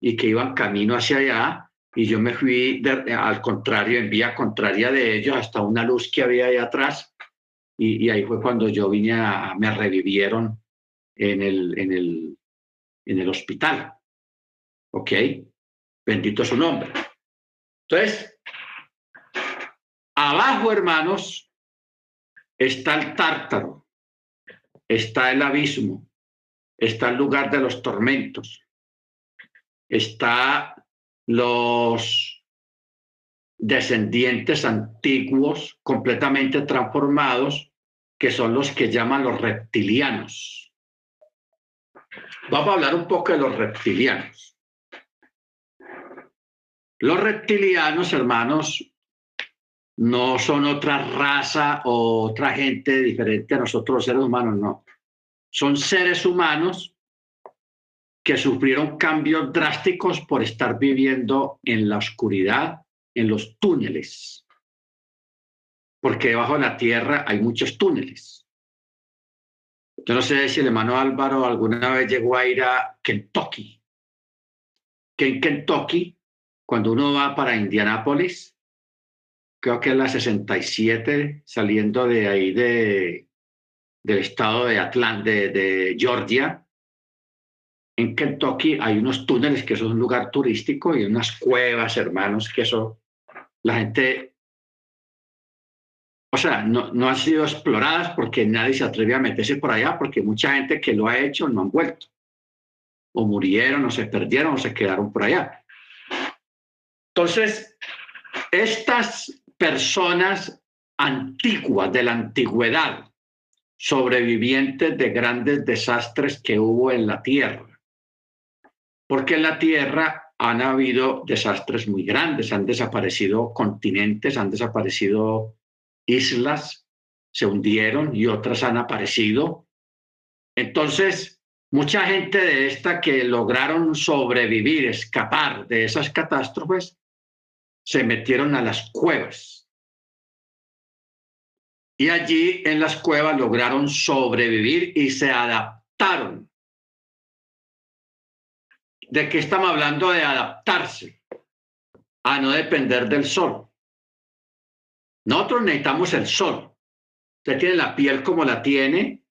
y que iban camino hacia allá, y yo me fui al contrario, en vía contraria de ellos, hasta una luz que había ahí atrás, y, ahí fue cuando yo vine a, me revivieron en el, en el, en el hospital. ¿Ok? Bendito su nombre. Entonces, abajo, hermanos, está el tártaro, está el abismo, está el lugar de los tormentos, está los descendientes antiguos completamente transformados, que son los que llaman los reptilianos. Vamos a hablar un poco de los reptilianos. Los reptilianos, hermanos, no son otra raza o otra gente diferente a nosotros los seres humanos, no. Son seres humanos que sufrieron cambios drásticos por estar viviendo en la oscuridad, en los túneles, porque debajo de la tierra hay muchos túneles. Yo no sé si el hermano Álvaro alguna vez llegó a ir a Kentucky, que en Kentucky, cuando uno va para Indianápolis, creo que es la 67, saliendo de ahí de, del estado de Atlanta, de Georgia, en Kentucky hay unos túneles que son un lugar turístico y unas cuevas, hermanos, que eso, la gente, o sea, no, no han sido exploradas porque nadie se atreve a meterse por allá, porque mucha gente que lo ha hecho no han vuelto. O murieron, o se perdieron, o se quedaron por allá. Entonces, estas personas antiguas de la antigüedad, sobrevivientes de grandes desastres que hubo en la tierra, porque en la Tierra han habido desastres muy grandes, han desaparecido continentes, han desaparecido islas, se hundieron y otras han aparecido. Entonces, mucha gente de esta que lograron sobrevivir, escapar de esas catástrofes, se metieron a las cuevas. Y allí en las cuevas lograron sobrevivir y se adaptaron ¿De qué estamos hablando? De adaptarse a no depender del sol. Nosotros necesitamos el sol. Usted tiene la piel como la tiene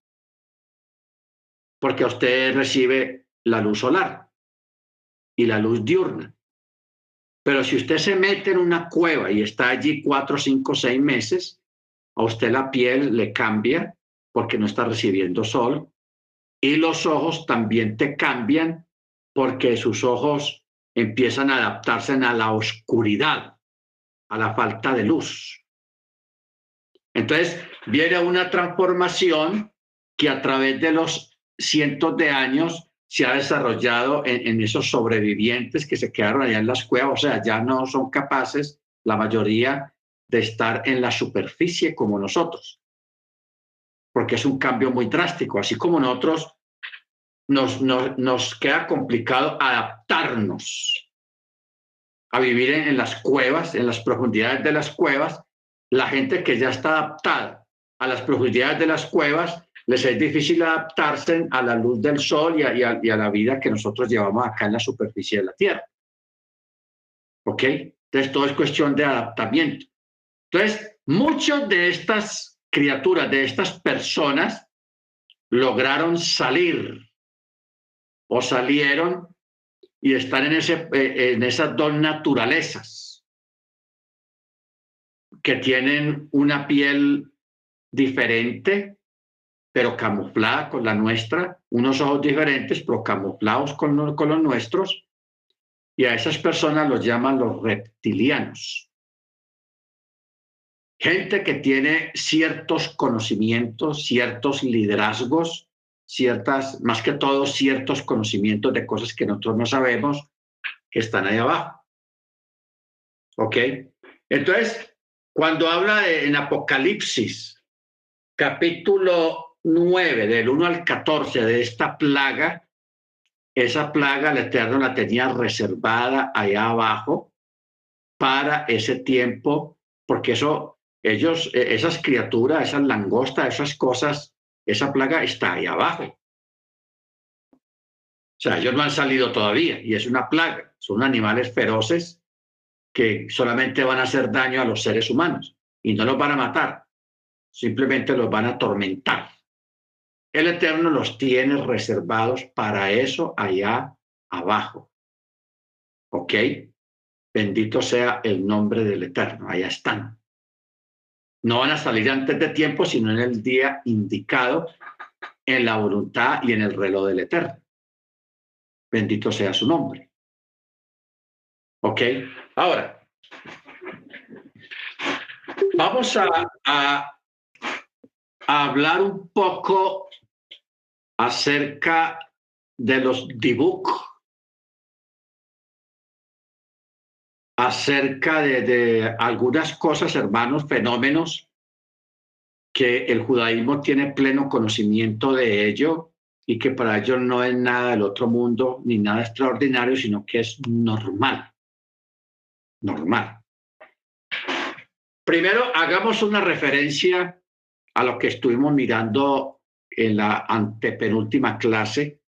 porque usted recibe la luz solar y la luz diurna. Pero si usted se mete en una cueva y está allí cuatro, cinco, seis meses, a usted la piel le cambia porque no está recibiendo sol y los ojos también te cambian porque sus ojos empiezan a adaptarse a la oscuridad, a la falta de luz. Entonces, viene una transformación que a través de los cientos de años se ha desarrollado en, esos sobrevivientes que se quedaron allá en las cuevas, o sea, ya no son capaces, la mayoría, de estar en la superficie como nosotros, porque es un cambio muy drástico, así como nosotros nos, nos, queda complicado adaptarnos a vivir en, las cuevas, en las profundidades de las cuevas. La gente que ya está adaptada a las profundidades de las cuevas, les es difícil adaptarse a la luz del sol y a, y a, la vida que nosotros llevamos acá en la superficie de la Tierra. ¿Ok? Entonces, todo es cuestión de adaptamiento. Entonces, muchas de estas criaturas, de estas personas, lograron salir o salieron y están en, ese, eh, en esas dos naturalezas que tienen una piel diferente, pero camuflada con la nuestra, unos ojos diferentes, pero camuflados con, con los nuestros, y a esas personas los llaman los reptilianos. Gente que tiene ciertos conocimientos, ciertos liderazgos, ciertas, más que todo, ciertos conocimientos de cosas que nosotros no sabemos que están ahí abajo. ¿Ok? Entonces, cuando habla en Apocalipsis, capítulo 9, del 1 al 14, de esta plaga, esa plaga el Eterno la tenía reservada allá abajo para ese tiempo, porque eso, ellos, e, esas criaturas, esas langostas, esas cosas, esa plaga está ahí abajo. O sea, ellos no han salido todavía y es una plaga. Son animales feroces que solamente van a hacer daño a los seres humanos y no los van a matar, simplemente los van a atormentar. El Eterno los tiene reservados para eso allá abajo. ¿Ok? Bendito sea el nombre del Eterno. Allá están. No van a salir antes de tiempo, sino en el día indicado, en la voluntad y en el reloj del Eterno. Bendito sea su nombre. ¿Ok? Ahora, vamos a, a, hablar un poco acerca de los dibujos, acerca de, de, algunas cosas, hermanos, fenómenos que el judaísmo tiene pleno conocimiento de ello y que para ellos no es nada del otro mundo ni nada extraordinario, sino que es normal normal. Primero, hagamos una referencia a lo que estuvimos mirando en la antepenúltima clase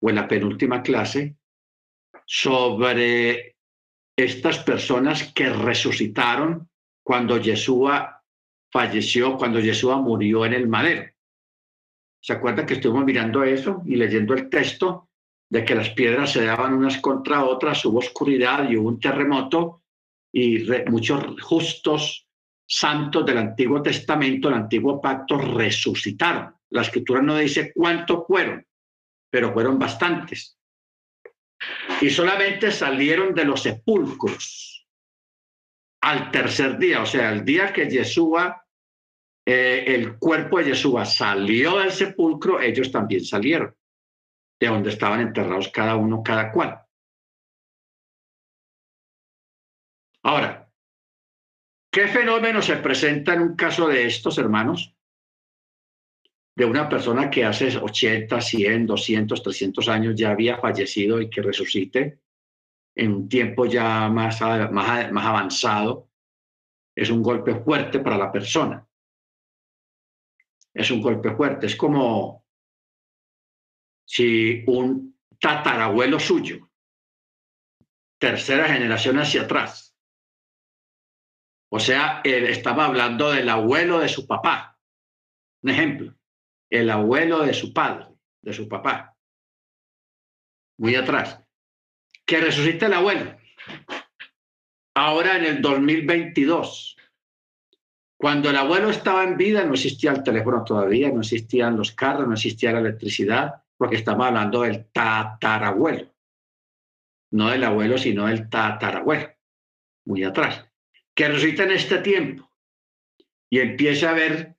o en la penúltima clase sobre estas personas que resucitaron cuando Yeshua falleció, cuando Yeshua murió en el madero. ¿Se acuerdan que estuvimos mirando eso y leyendo el texto de que las piedras se daban unas contra otras, hubo oscuridad y hubo un terremoto y muchos justos santos del Antiguo Testamento, el Antiguo Pacto, resucitaron. La escritura no dice cuántos fueron, pero fueron bastantes. Y solamente salieron de los sepulcros al tercer día, o sea, el día que Yeshua, eh, el cuerpo de Yeshua salió del sepulcro, ellos también salieron de donde estaban enterrados cada uno, cada cual. Ahora, ¿qué fenómeno se presenta en un caso de estos, hermanos? De una persona que hace 80, 100, 200, 300 años ya había fallecido y que resucite en un tiempo ya más, más, más avanzado, es un golpe fuerte para la persona. Es un golpe fuerte. Es como si un tatarabuelo suyo, tercera generación hacia atrás, o sea, él estaba hablando del abuelo de su papá. Un ejemplo, el abuelo de su padre, de su papá. Muy atrás. Que resucita el abuelo. Ahora en el 2022. Cuando el abuelo estaba en vida no existía el teléfono todavía, no existían los carros, no existía la electricidad, porque estamos hablando del tatarabuelo. No del abuelo, sino del tatarabuelo. Muy atrás que resucita en este tiempo y empieza a ver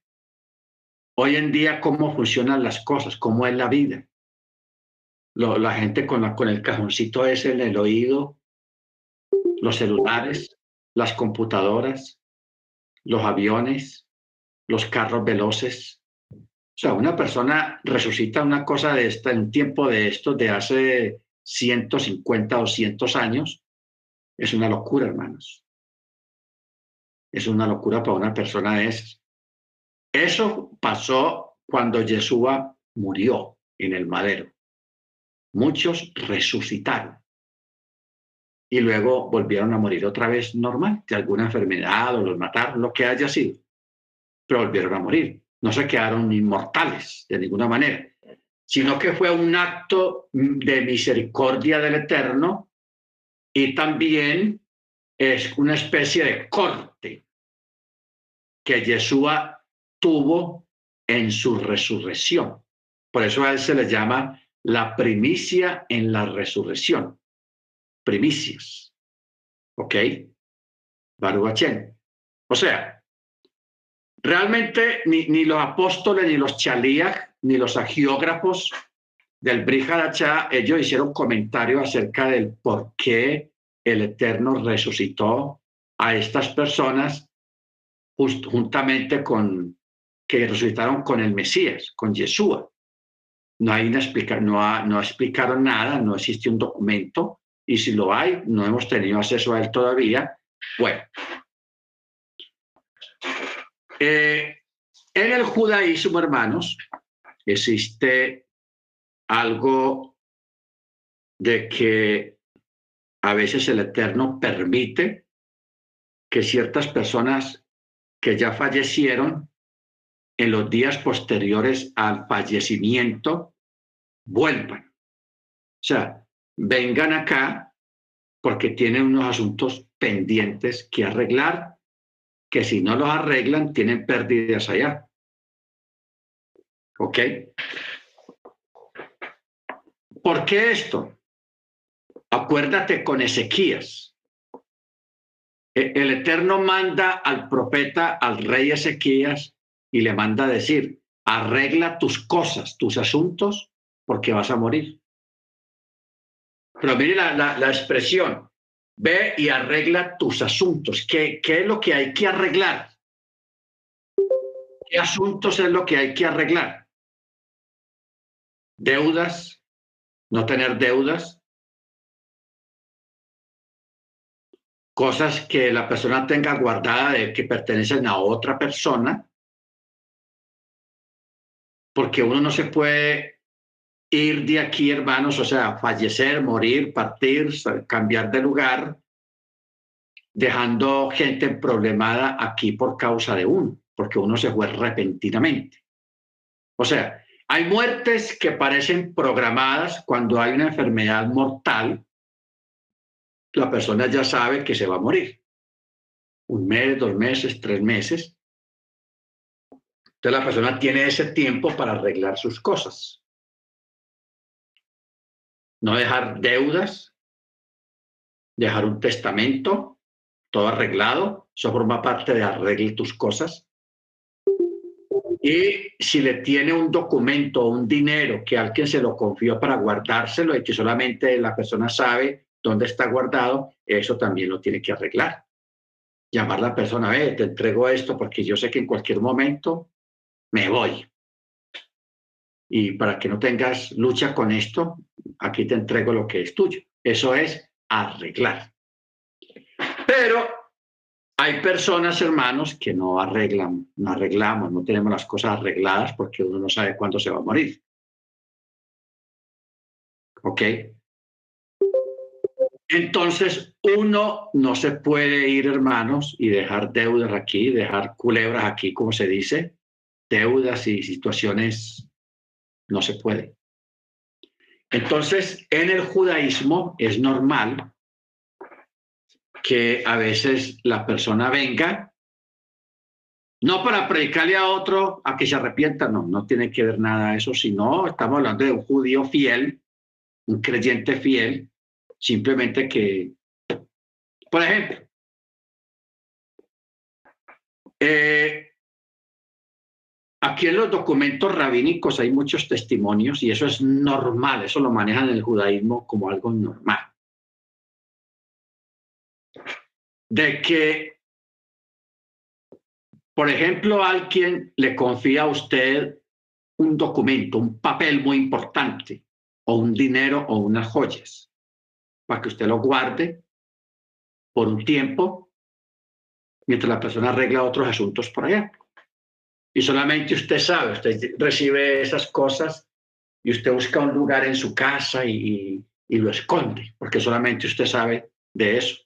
hoy en día cómo funcionan las cosas, cómo es la vida. la gente con, el cajoncito ese en el oído, los celulares, las computadoras, los aviones, los carros veloces. O sea, una persona resucita una cosa de esta en un tiempo de esto, de hace 150 o 200 años. Es una locura, hermanos es una locura para una persona de esas. Eso pasó cuando Yeshua murió en el madero. Muchos resucitaron y luego volvieron a morir otra vez normal, de alguna enfermedad o los mataron, lo que haya sido, pero volvieron a morir. No se quedaron inmortales de ninguna manera, sino que fue un acto de misericordia del Eterno y también es una especie de corte que Yeshua tuvo en su resurrección. Por eso a él se le llama la primicia en la resurrección. Primicias. ¿Ok? Baruachén. O sea, realmente ni, ni, los apóstoles, ni los chalías, ni los agiógrafos del Brihadachá, ellos hicieron comentarios acerca del por qué el Eterno resucitó a estas personas juntamente con que resucitaron con el Mesías, con Yeshua. No hay una explica, no, explicaron nada, no existe un documento, y si lo hay, no hemos tenido acceso a él todavía. Bueno, eh, en el judaísmo, hermanos, existe algo de que a veces el Eterno permite que ciertas personas que ya fallecieron en los días posteriores al fallecimiento vuelvan. O sea, vengan acá porque tienen unos asuntos pendientes que arreglar, que si no los arreglan tienen pérdidas allá. ¿Ok? ¿Por qué esto? Acuérdate con Ezequías. E, el Eterno manda al profeta, al rey Ezequías, y le manda a decir, arregla tus cosas, tus asuntos, porque vas a morir. Pero mire la, expresión, ve y arregla tus asuntos. ¿Qué, ¿Qué es lo que hay que arreglar? ¿Qué asuntos es lo que hay que arreglar? Deudas, no tener deudas, cosas que la persona tenga guardada de que pertenecen a otra persona, porque uno no se puede ir de aquí, hermanos, o sea, fallecer, morir, partir, cambiar de lugar, dejando gente problemada aquí por causa de uno, porque uno se fue repentinamente. O sea, hay muertes que parecen programadas cuando hay una enfermedad mortal. La persona ya sabe que se va a morir. Un mes, dos meses, tres meses. Entonces la persona tiene ese tiempo para arreglar sus cosas no dejar deudas, dejar un testamento, todo arreglado, eso forma parte de arreglar tus cosas. Y si le tiene un documento o un dinero que alguien se lo confió para guardárselo y que solamente la persona sabe dónde está guardado, eso también lo tiene que arreglar. Llamar a la persona, ve, te entrego esto porque yo sé que en cualquier momento me voy. Y para que no tengas lucha con esto, aquí te entrego lo que es tuyo. Eso es arreglar. Pero hay personas, hermanos, que no arreglan, no arreglamos, no tenemos las cosas arregladas porque uno no sabe cuándo se va a morir. ¿Ok? Entonces, uno no se puede ir, hermanos, y dejar deudas aquí, dejar culebras aquí, como se dice, deudas y situaciones no se puede. Entonces, en el judaísmo es normal que a veces la persona venga, no para predicarle a otro a que se arrepienta, no, no tiene que ver nada eso, sino estamos hablando de un judío fiel, un creyente fiel, simplemente que, por ejemplo, eh, Aquí en los documentos rabínicos hay muchos testimonios y eso es normal, eso lo manejan en el judaísmo como algo normal. De que, por ejemplo, alguien le confía a usted un documento, un papel muy importante, o un dinero o unas joyas, para que usted lo guarde por un tiempo mientras la persona arregla otros asuntos por allá y solamente usted sabe, usted recibe esas cosas y usted busca un lugar en su casa y, lo esconde, porque solamente usted sabe de eso.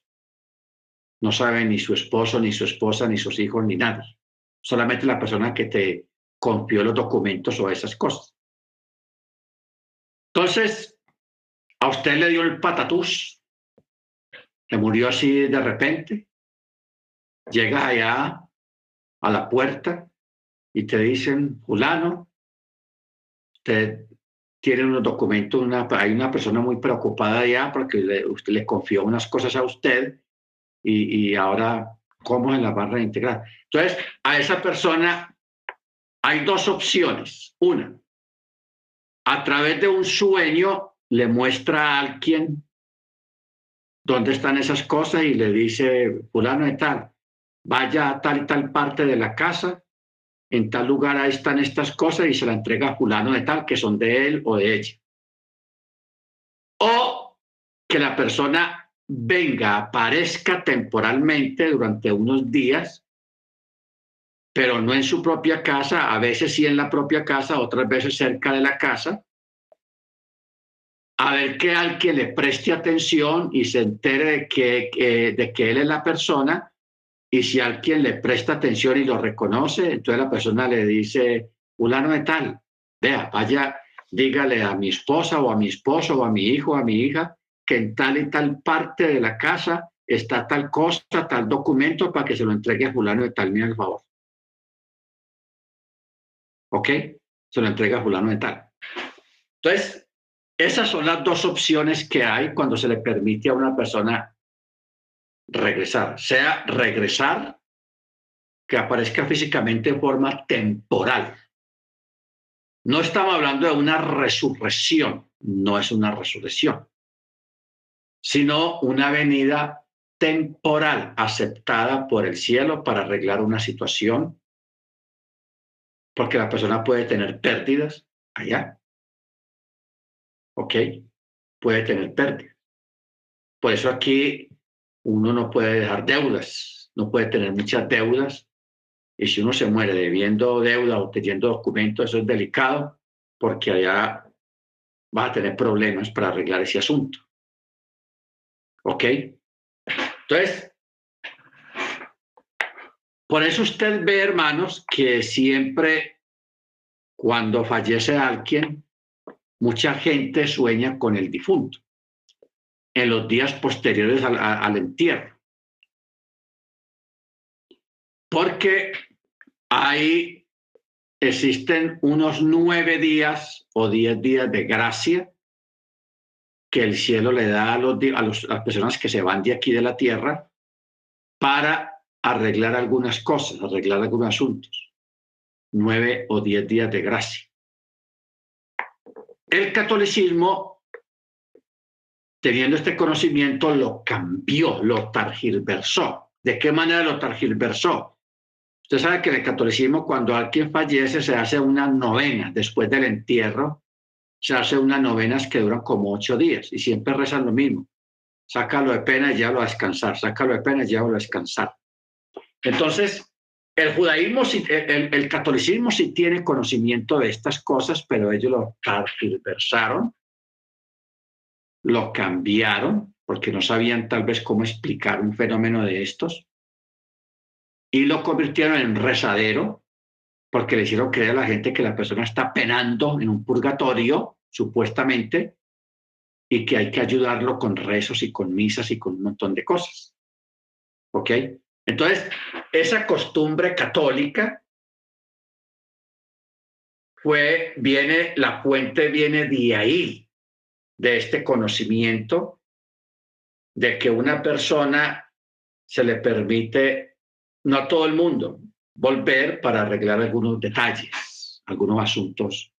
No sabe ni su esposo, ni su esposa, ni sus hijos, ni nadie. Solamente la persona que te confió los documentos o esas cosas. Entonces, a usted le dio el patatús, le murió así de repente, llega allá a la puerta y te dicen, fulano, usted tiene unos documentos, una, hay una persona muy preocupada ya porque usted le confió unas cosas a usted y, y ahora, ¿cómo en la barra a integrar? Entonces, a esa persona hay dos opciones. Una, a través de un sueño le muestra a alguien dónde están esas cosas y le dice, fulano y tal, vaya a tal y tal parte de la casa en tal lugar ahí están estas cosas y se la entrega a fulano de tal, que son de él o de ella. O que la persona venga, aparezca temporalmente durante unos días, pero no en su propia casa, a veces sí en la propia casa, otras veces cerca de la casa, a ver que alguien le preste atención y se entere de que, de que él es la persona y si alguien le presta atención y lo reconoce, entonces la persona le dice, fulano de tal, vea, vaya, dígale a mi esposa o a mi esposo o a mi hijo o a mi hija que en tal y tal parte de la casa está tal cosa, tal documento para que se lo entregue a fulano de tal, mira el favor. ¿Ok? Se lo entrega a fulano de tal. Entonces, esas son las dos opciones que hay cuando se le permite a una persona regresar, sea regresar, que aparezca físicamente en forma temporal. No estamos hablando de una resurrección, no es una resurrección, sino una venida temporal aceptada por el cielo para arreglar una situación, porque la persona puede tener pérdidas allá. ¿Ok? Puede tener pérdidas. Por eso aquí uno no puede dejar deudas, no puede tener muchas deudas. Y si uno se muere debiendo deuda o teniendo documentos, eso es delicado porque allá va a tener problemas para arreglar ese asunto. ¿Ok? Entonces, por eso usted ve, hermanos, que siempre cuando fallece alguien, mucha gente sueña con el difunto en los días posteriores al, entierro. Porque ahí existen unos nueve días o diez días de gracia que el cielo le da a, los, a, las personas que se van de aquí de la tierra para arreglar algunas cosas, arreglar algunos asuntos. Nueve o diez días de gracia. El catolicismo teniendo este conocimiento, lo cambió, lo targilversó. ¿De qué manera lo targilversó? Usted sabe que en el catolicismo, cuando alguien fallece, se hace una novena después del entierro, se hace unas novenas que duran como ocho días y siempre rezan lo mismo. Sácalo de pena y llévalo a descansar, sácalo de pena y llévalo a descansar. Entonces, el judaísmo, el, catolicismo sí tiene conocimiento de estas cosas, pero ellos lo targilversaron lo cambiaron porque no sabían tal vez cómo explicar un fenómeno de estos y lo convirtieron en rezadero porque le hicieron creer a la gente que la persona está penando en un purgatorio, supuestamente, y que hay que ayudarlo con rezos y con misas y con un montón de cosas. ¿Ok? Entonces, esa costumbre católica fue, viene, la fuente viene de ahí, de este conocimiento de que una persona se le permite, no a todo el mundo, volver para arreglar algunos detalles, algunos asuntos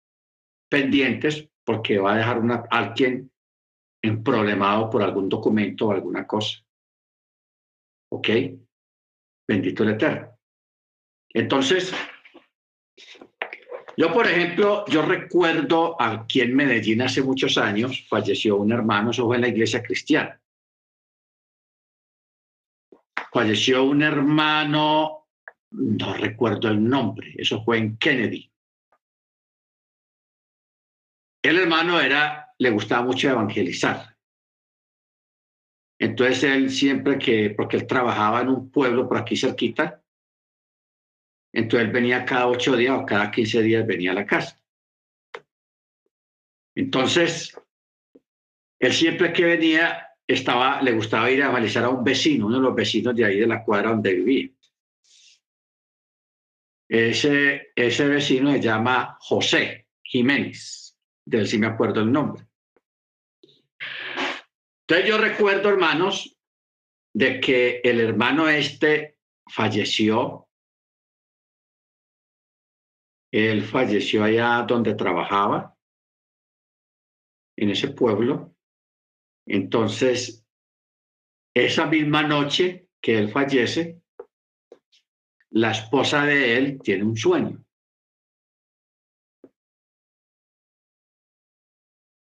pendientes, porque va a dejar una, alguien en problemado por algún documento o alguna cosa. ¿Ok? Bendito el Eterno. Entonces, yo, por ejemplo, yo recuerdo aquí en Medellín hace muchos años falleció un hermano, eso fue en la iglesia cristiana. Falleció un hermano, no recuerdo el nombre, eso fue en Kennedy. El hermano era, le gustaba mucho evangelizar. Entonces él siempre que, porque él trabajaba en un pueblo por aquí cerquita, entonces él venía cada ocho días o cada quince días venía a la casa. Entonces, él siempre que venía, estaba, le gustaba ir a balizar a un vecino, uno de los vecinos de ahí de la cuadra donde vivía. Ese, ese vecino se llama José Jiménez, de él sí me acuerdo el nombre. Entonces yo recuerdo, hermanos, de que el hermano este falleció él falleció allá donde trabajaba, en ese pueblo. Entonces, esa misma noche que él fallece, la esposa de él tiene un sueño.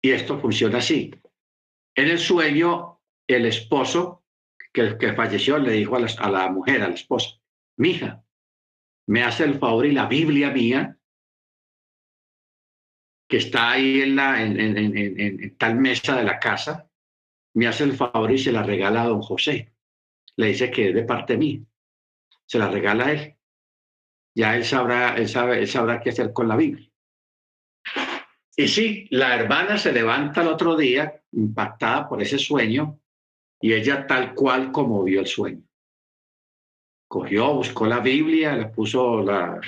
Y esto funciona así. En el sueño, el esposo que, que falleció le dijo a la, a la mujer, a la esposa, mija, me hace el favor y la Biblia mía, que está ahí en, la, en, tal mesa de la casa, me hace el favor y se la regala a don José. Le dice que es de parte mía. se la regala a él. Ya él sabrá, él sabe, él sabrá qué hacer con la Biblia. Y sí, la hermana se levanta el otro día impactada por ese sueño y ella tal cual como vio el sueño. Cogió, buscó la Biblia, la puso, la,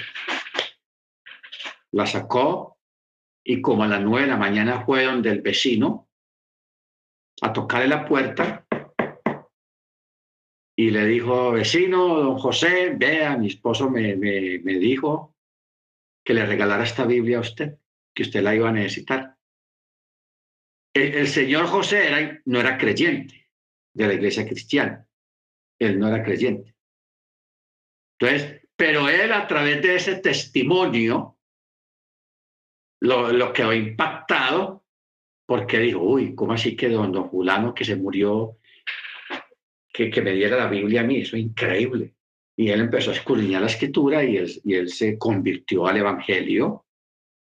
la sacó y como a las nueve de la mañana fue donde el vecino a tocarle la puerta y le dijo, vecino, don José, vea, mi esposo me, me, me dijo que le regalara esta Biblia a usted, que usted la iba a necesitar. El, el señor José era, no era creyente de la iglesia cristiana, él no era creyente. Entonces, pero él a través de ese testimonio, lo, lo quedó impactado porque dijo, uy, ¿cómo así que don, don fulano que se murió, que, que me diera la Biblia a mí? Eso es increíble. Y él empezó a escudriñar la escritura y él, y él se convirtió al Evangelio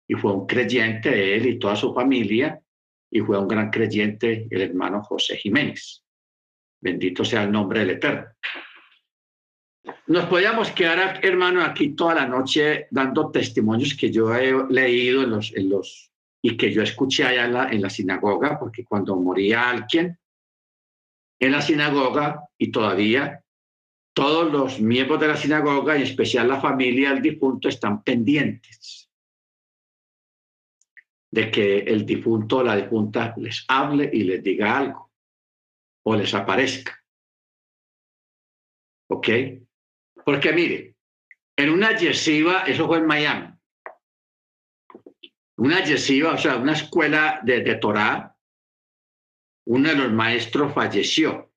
y fue un creyente, él y toda su familia, y fue un gran creyente el hermano José Jiménez. Bendito sea el nombre del Eterno. Nos podíamos quedar, hermano, aquí toda la noche dando testimonios que yo he leído en los, en los y que yo escuché allá en la, en la sinagoga, porque cuando moría alguien en la sinagoga y todavía todos los miembros de la sinagoga, en especial la familia del difunto, están pendientes de que el difunto o la difunta les hable y les diga algo o les aparezca. ¿Ok? Porque mire, en una yeshiva, eso fue en Miami, una yeshiva, o sea, una escuela de, de Torah, uno de los maestros falleció.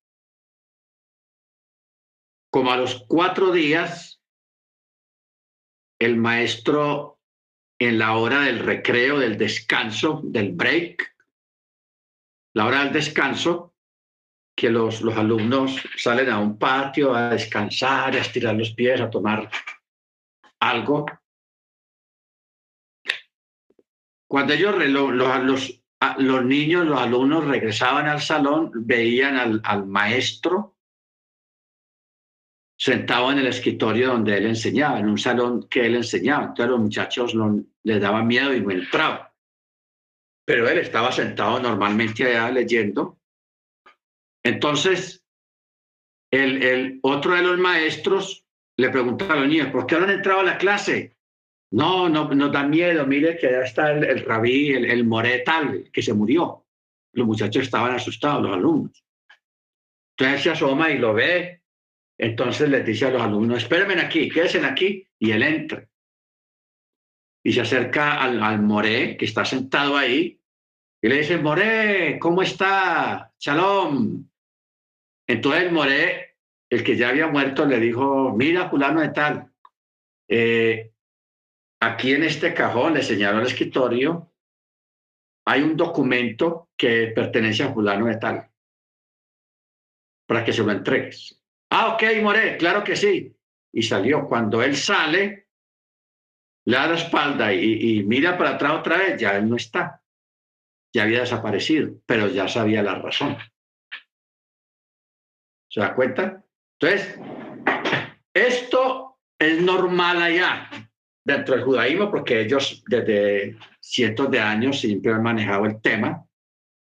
Como a los cuatro días, el maestro en la hora del recreo, del descanso, del break, la hora del descanso, que los, los alumnos salen a un patio a descansar, a estirar los pies, a tomar algo. Cuando ellos, los, los, los niños, los alumnos regresaban al salón, veían al, al maestro sentado en el escritorio donde él enseñaba, en un salón que él enseñaba. Entonces los muchachos les daba miedo y no entraban. Pero él estaba sentado normalmente allá leyendo. Entonces, el, otro de los maestros le preguntaba a los niños, ¿por qué no han entrado a la clase? No, no nos da miedo, mire que ya está el, rabí, el, el moré que se murió. Los muchachos estaban asustados, los alumnos. Entonces se asoma y lo ve entonces les dice a los alumnos, espérenme aquí, quédense aquí, y él entra. Y se acerca al, al Moré, que está sentado ahí, y le dice, Moré, ¿cómo está? Shalom. Entonces el Moré, el que ya había muerto, le dijo, mira, fulano de tal, eh, aquí en este cajón, le señaló al escritorio, hay un documento que pertenece a fulano de tal, para que se lo entregues. Ah, ok, Moré, claro que sí. Y salió. Cuando él sale, le da la espalda y, mira para atrás otra vez, ya él no está. Ya había desaparecido, pero ya sabía la razón. ¿Se da cuenta? Entonces, esto es normal allá, dentro del judaísmo, porque ellos desde cientos de años siempre han manejado el tema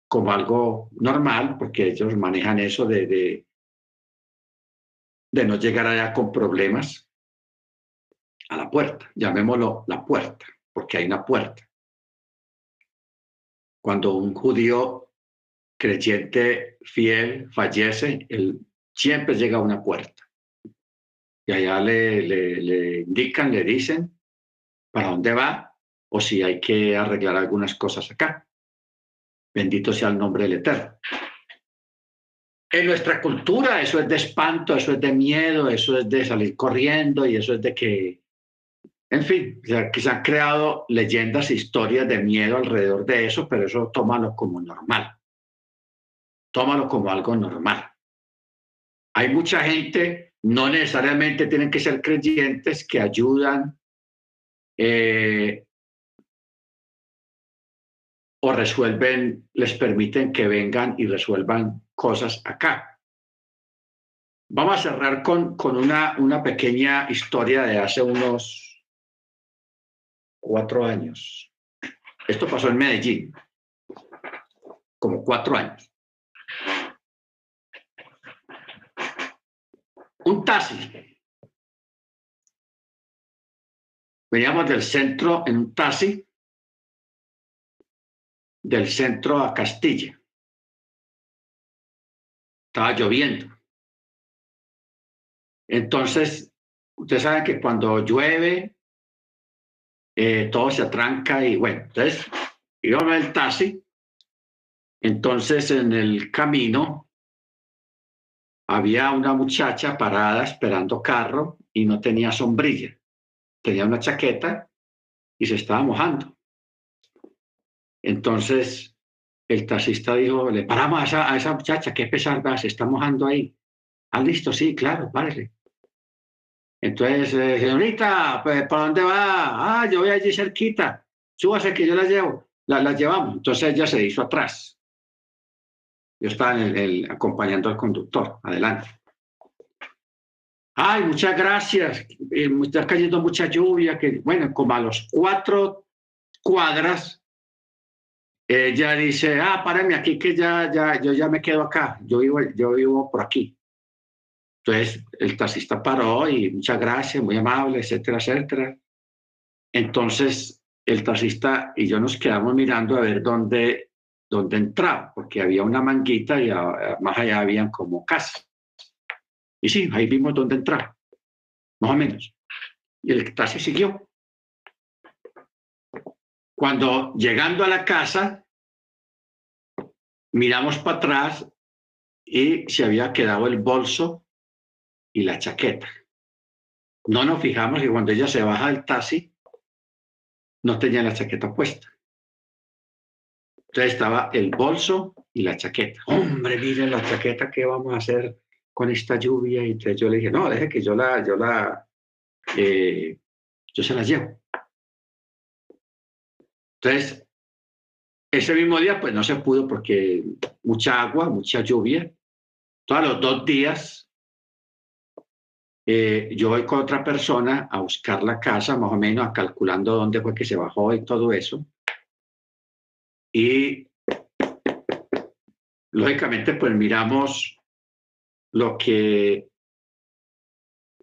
como algo normal, porque ellos manejan eso de, de no llegar allá con problemas a la puerta, llamémoslo la puerta, porque hay una puerta. Cuando un judío creyente fiel fallece, él siempre llega a una puerta. Y allá le, indican, le dicen para dónde va o si hay que arreglar algunas cosas acá. Bendito sea el nombre del Eterno. En nuestra cultura eso es de espanto, eso es de miedo, eso es de salir corriendo y eso es de que, en fin, que se han creado leyendas e historias de miedo alrededor de eso, pero eso tómalo como normal. Tómalo como algo normal. Hay mucha gente, no necesariamente tienen que ser creyentes, que ayudan eh, o resuelven, les permiten que vengan y resuelvan cosas acá. Vamos a cerrar con, con una, una pequeña historia de hace unos cuatro años. Esto pasó en Medellín, como cuatro años. Un taxi. Veníamos del centro en un taxi, del centro a Castilla. Estaba lloviendo. Entonces, ustedes saben que cuando llueve, eh, todo se atranca y bueno, entonces íbamos en el taxi. Entonces, en el camino había una muchacha parada esperando carro y no tenía sombrilla. Tenía una chaqueta y se estaba mojando. Entonces, el taxista dijo, le paramos a esa, muchacha, qué pesar va, se está mojando ahí. Ah, listo, sí, claro, párele. Entonces, eh, señorita, pues, ¿para dónde va? Ah, yo voy allí cerquita. Súbase que yo la llevo. La, la llevamos. Entonces ella se hizo atrás. Yo estaba en el, acompañando al conductor. Adelante. Ay, muchas gracias. Eh, está cayendo mucha lluvia. Que, bueno, como a los cuatro cuadras, ella dice, ah, párame aquí que ya, ya, yo ya me quedo acá. Yo vivo, yo vivo por aquí. Entonces el taxista paró y muchas gracias, muy amable, etcétera, etcétera. Entonces el taxista y yo nos quedamos mirando a ver dónde, dónde entraba, porque había una manguita y más allá habían como casas. Y sí, ahí vimos dónde entraba, más o menos. Y el taxi siguió. Cuando llegando a la casa, miramos para atrás y se había quedado el bolso y la chaqueta. No nos fijamos que cuando ella se baja del taxi, no tenía la chaqueta puesta. Entonces estaba el bolso y la chaqueta. Hombre, miren la chaqueta, ¿qué vamos a hacer con esta lluvia? Y entonces yo le dije, no, deje que yo la, yo la, eh, yo se la llevo. Entonces, ese mismo día, pues no se pudo porque mucha agua, mucha lluvia. Todos los dos días eh, yo voy con otra persona a buscar la casa, más o menos, a calculando dónde fue que se bajó y todo eso. Y lógicamente, pues miramos lo que,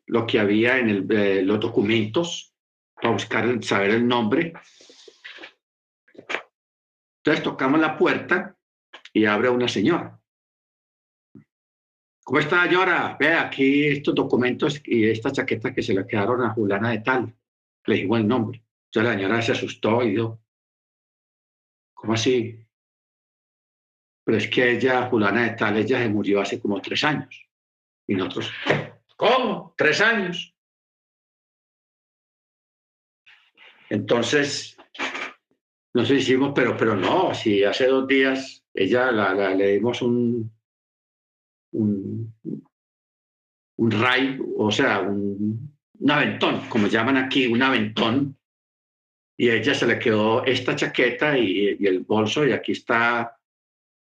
lo que había en eh, los documentos para buscar, saber el nombre. Entonces tocamos la puerta y abre una señora. ¿Cómo está, señora? Ve aquí estos documentos y esta chaqueta que se le quedaron a Juliana de tal. Le dijo el nombre. Entonces la señora se asustó y dijo, ¿cómo así? Pero es que ella, Juliana de tal, ella se murió hace como tres años. Y nosotros, ¿cómo? ¿Tres años? Entonces, nos hicimos, pero, pero no, si hace dos días ella le dimos un, un, un ray, o sea, un, aventón, como llaman aquí, un aventón, y a ella se le quedó esta chaqueta y, el bolso, y aquí está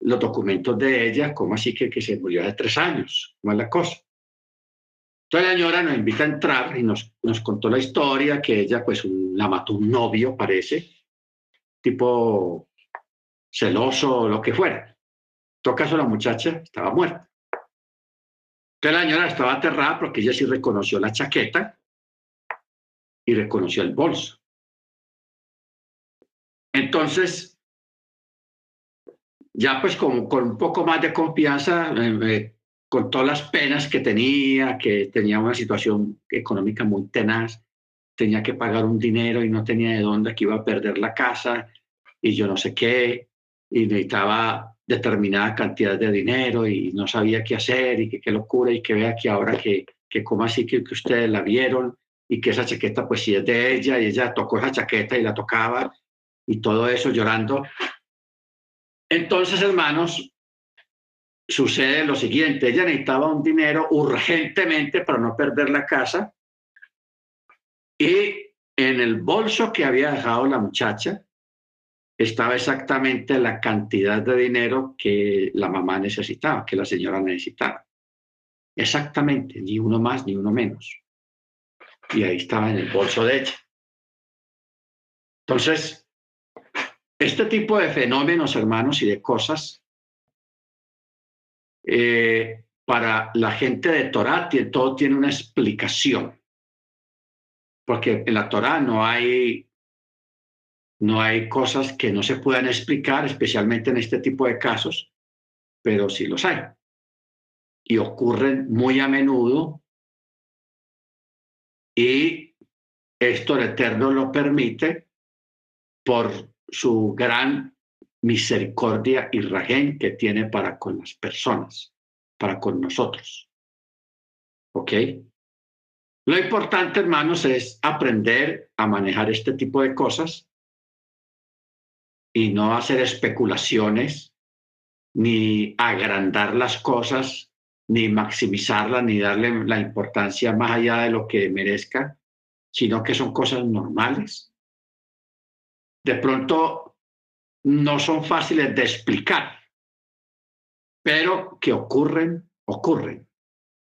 los documentos de ella, como así que, que se murió hace tres años, ¿cómo es la cosa? Entonces la señora nos invita a entrar y nos, nos contó la historia, que ella pues la mató un novio, parece, tipo celoso lo que fuera. En todo caso, la muchacha estaba muerta. Entonces la señora estaba aterrada porque ella sí reconoció la chaqueta y reconoció el bolso. Entonces, ya pues con, con un poco más de confianza, eh, con todas las penas que tenía, que tenía una situación económica muy tenaz, tenía que pagar un dinero y no tenía de dónde, que iba a perder la casa y yo no sé qué, y necesitaba determinada cantidad de dinero y no sabía qué hacer y qué locura y que vea que ahora que, que como así que, que ustedes la vieron y que esa chaqueta pues sí es de ella y ella tocó esa chaqueta y la tocaba y todo eso llorando. Entonces, hermanos, sucede lo siguiente, ella necesitaba un dinero urgentemente para no perder la casa y en el bolso que había dejado la muchacha estaba exactamente la cantidad de dinero que la mamá necesitaba, que la señora necesitaba. Exactamente, ni uno más ni uno menos. Y ahí estaba en el bolso de ella. Entonces, este tipo de fenómenos, hermanos, y de cosas, eh, para la gente de Torah, todo tiene una explicación. Porque en la Torah no hay, no hay cosas que no se puedan explicar, especialmente en este tipo de casos, pero sí los hay. Y ocurren muy a menudo. Y esto el Eterno lo permite por su gran misericordia y rajén que tiene para con las personas, para con nosotros. ¿Ok? Lo importante, hermanos, es aprender a manejar este tipo de cosas y no hacer especulaciones, ni agrandar las cosas, ni maximizarlas, ni darle la importancia más allá de lo que merezca, sino que son cosas normales de pronto no son fáciles de explicar, pero que ocurren, ocurren.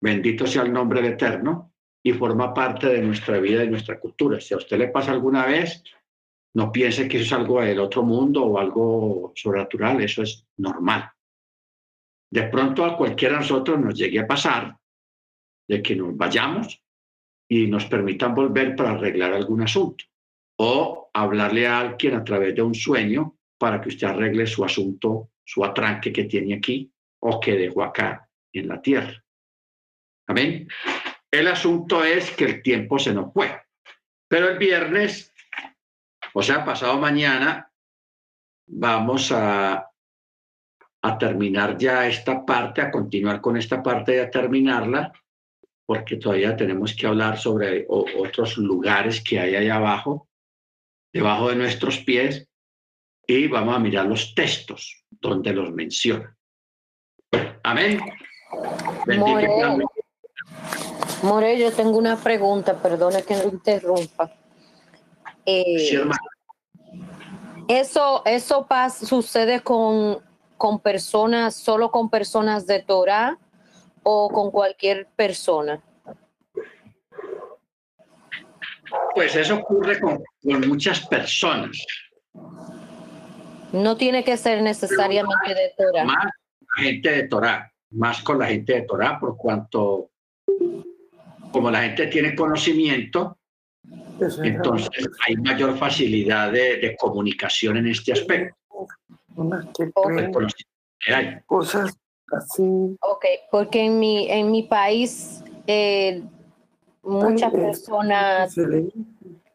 Bendito sea el nombre del Eterno y forma parte de nuestra vida y nuestra cultura. Si a usted le pasa alguna vez, no piense que eso es algo del otro mundo o algo sobrenatural, eso es normal. De pronto a cualquiera de nosotros nos llegue a pasar de que nos vayamos y nos permitan volver para arreglar algún asunto o hablarle a alguien a través de un sueño para que usted arregle su asunto, su atranque que tiene aquí o que dejó acá en la tierra. Amén. El asunto es que el tiempo se nos fue. Pero el viernes, o sea, pasado mañana, vamos a, a terminar ya esta parte, a continuar con esta parte y a terminarla, porque todavía tenemos que hablar sobre otros lugares que hay allá abajo debajo de nuestros pies y vamos a mirar los textos donde los menciona. Amén. More, yo tengo una pregunta, perdone que no interrumpa. Eh, eso, eso pasa, sucede con, con personas, solo con personas de Torah o con cualquier persona. Pues eso ocurre con, muchas personas. No tiene que ser necesariamente de Torah. Más gente de Torah, más con la gente de Torah, por cuanto como la gente tiene conocimiento, entonces hay mayor facilidad de, comunicación en este aspecto. Cosas así. Ok, porque en mi, en mi país eh, muchas personas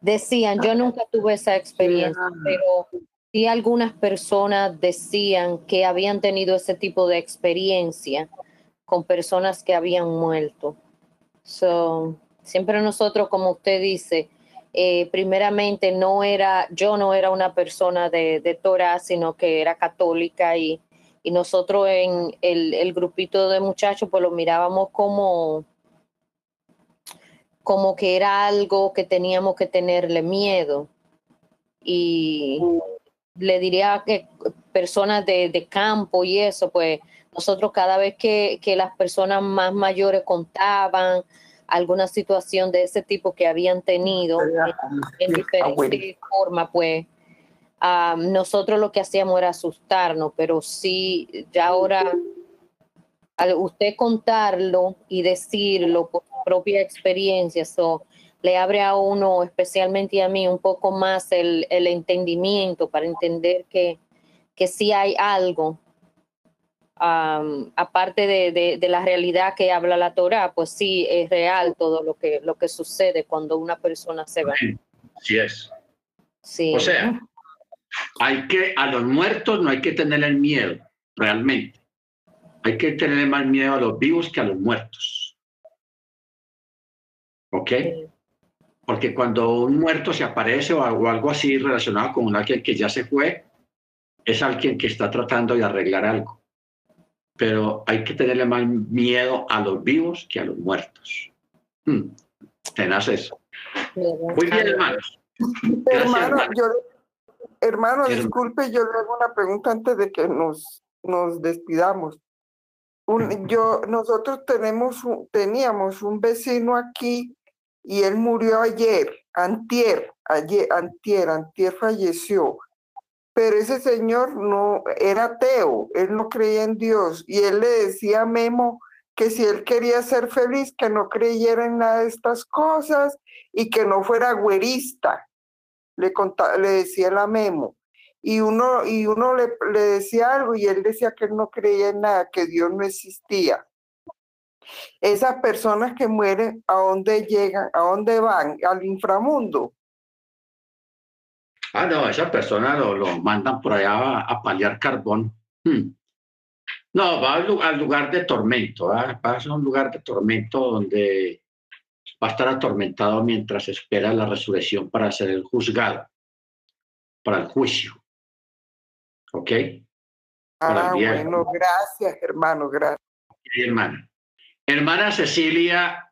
decían, yo nunca tuve esa experiencia, pero sí algunas personas decían que habían tenido ese tipo de experiencia con personas que habían muerto. So, siempre nosotros, como usted dice, eh, primeramente no era, yo no era una persona de, de Torah, sino que era católica y, y nosotros en el, el grupito de muchachos pues lo mirábamos como como que era algo que teníamos que tenerle miedo. Y le diría que personas de, campo y eso, pues nosotros cada vez que, las personas más mayores contaban alguna situación de ese tipo que habían tenido en, diferentes formas, pues. Nosotros lo que hacíamos era asustarnos, pero sí, ya ahora al usted contarlo y decirlo por propia experiencia, eso le abre a uno, especialmente a mí, un poco más el, el entendimiento para entender que, que sí hay algo, aparte de, de, la realidad que habla la Torah, pues sí es real todo lo que, lo que sucede cuando una persona se va. Sí, es. Sí. O sea, hay que, a los muertos no hay que tener el miedo, realmente. Hay que tener más miedo a los vivos que a los muertos. ¿Ok? Porque cuando un muerto se aparece o algo, así relacionado con alguien que ya se fue, es alguien que está tratando de arreglar algo. Pero hay que tenerle más miedo a los vivos que a los muertos. Hmm. Tenaz eso. Muy bien, hermanos. hermano, hermano, disculpe, yo le hago una pregunta antes de que nos, nos despidamos. un- yo, nosotros tenemos, teníamos un vecino aquí y él murió ayer, antier, ayer, antier, antier falleció. Pero ese señor no era ateo, él no creía en Dios y él le decía a Memo que si él quería ser feliz, que no creyera en nada de estas cosas y que no fuera güerista. Le, conta- le decía él a Memo. Y uno, y uno le, le decía algo y él decía que él no creía en nada, que Dios no existía. Esas personas que mueren, ¿a dónde llegan? ¿A dónde van? Al inframundo. Ah, no, esa persona lo, lo mandan por allá a, a paliar carbón. Hmm. No, va al, al lugar de tormento, ¿ah? va a ser un lugar de tormento donde va a estar atormentado mientras espera la resurrección para ser el juzgado, para el juicio. ¿Ok? Para Ah, bueno, gracias, hermano, gracias. Sí, hermana. Hermana Cecilia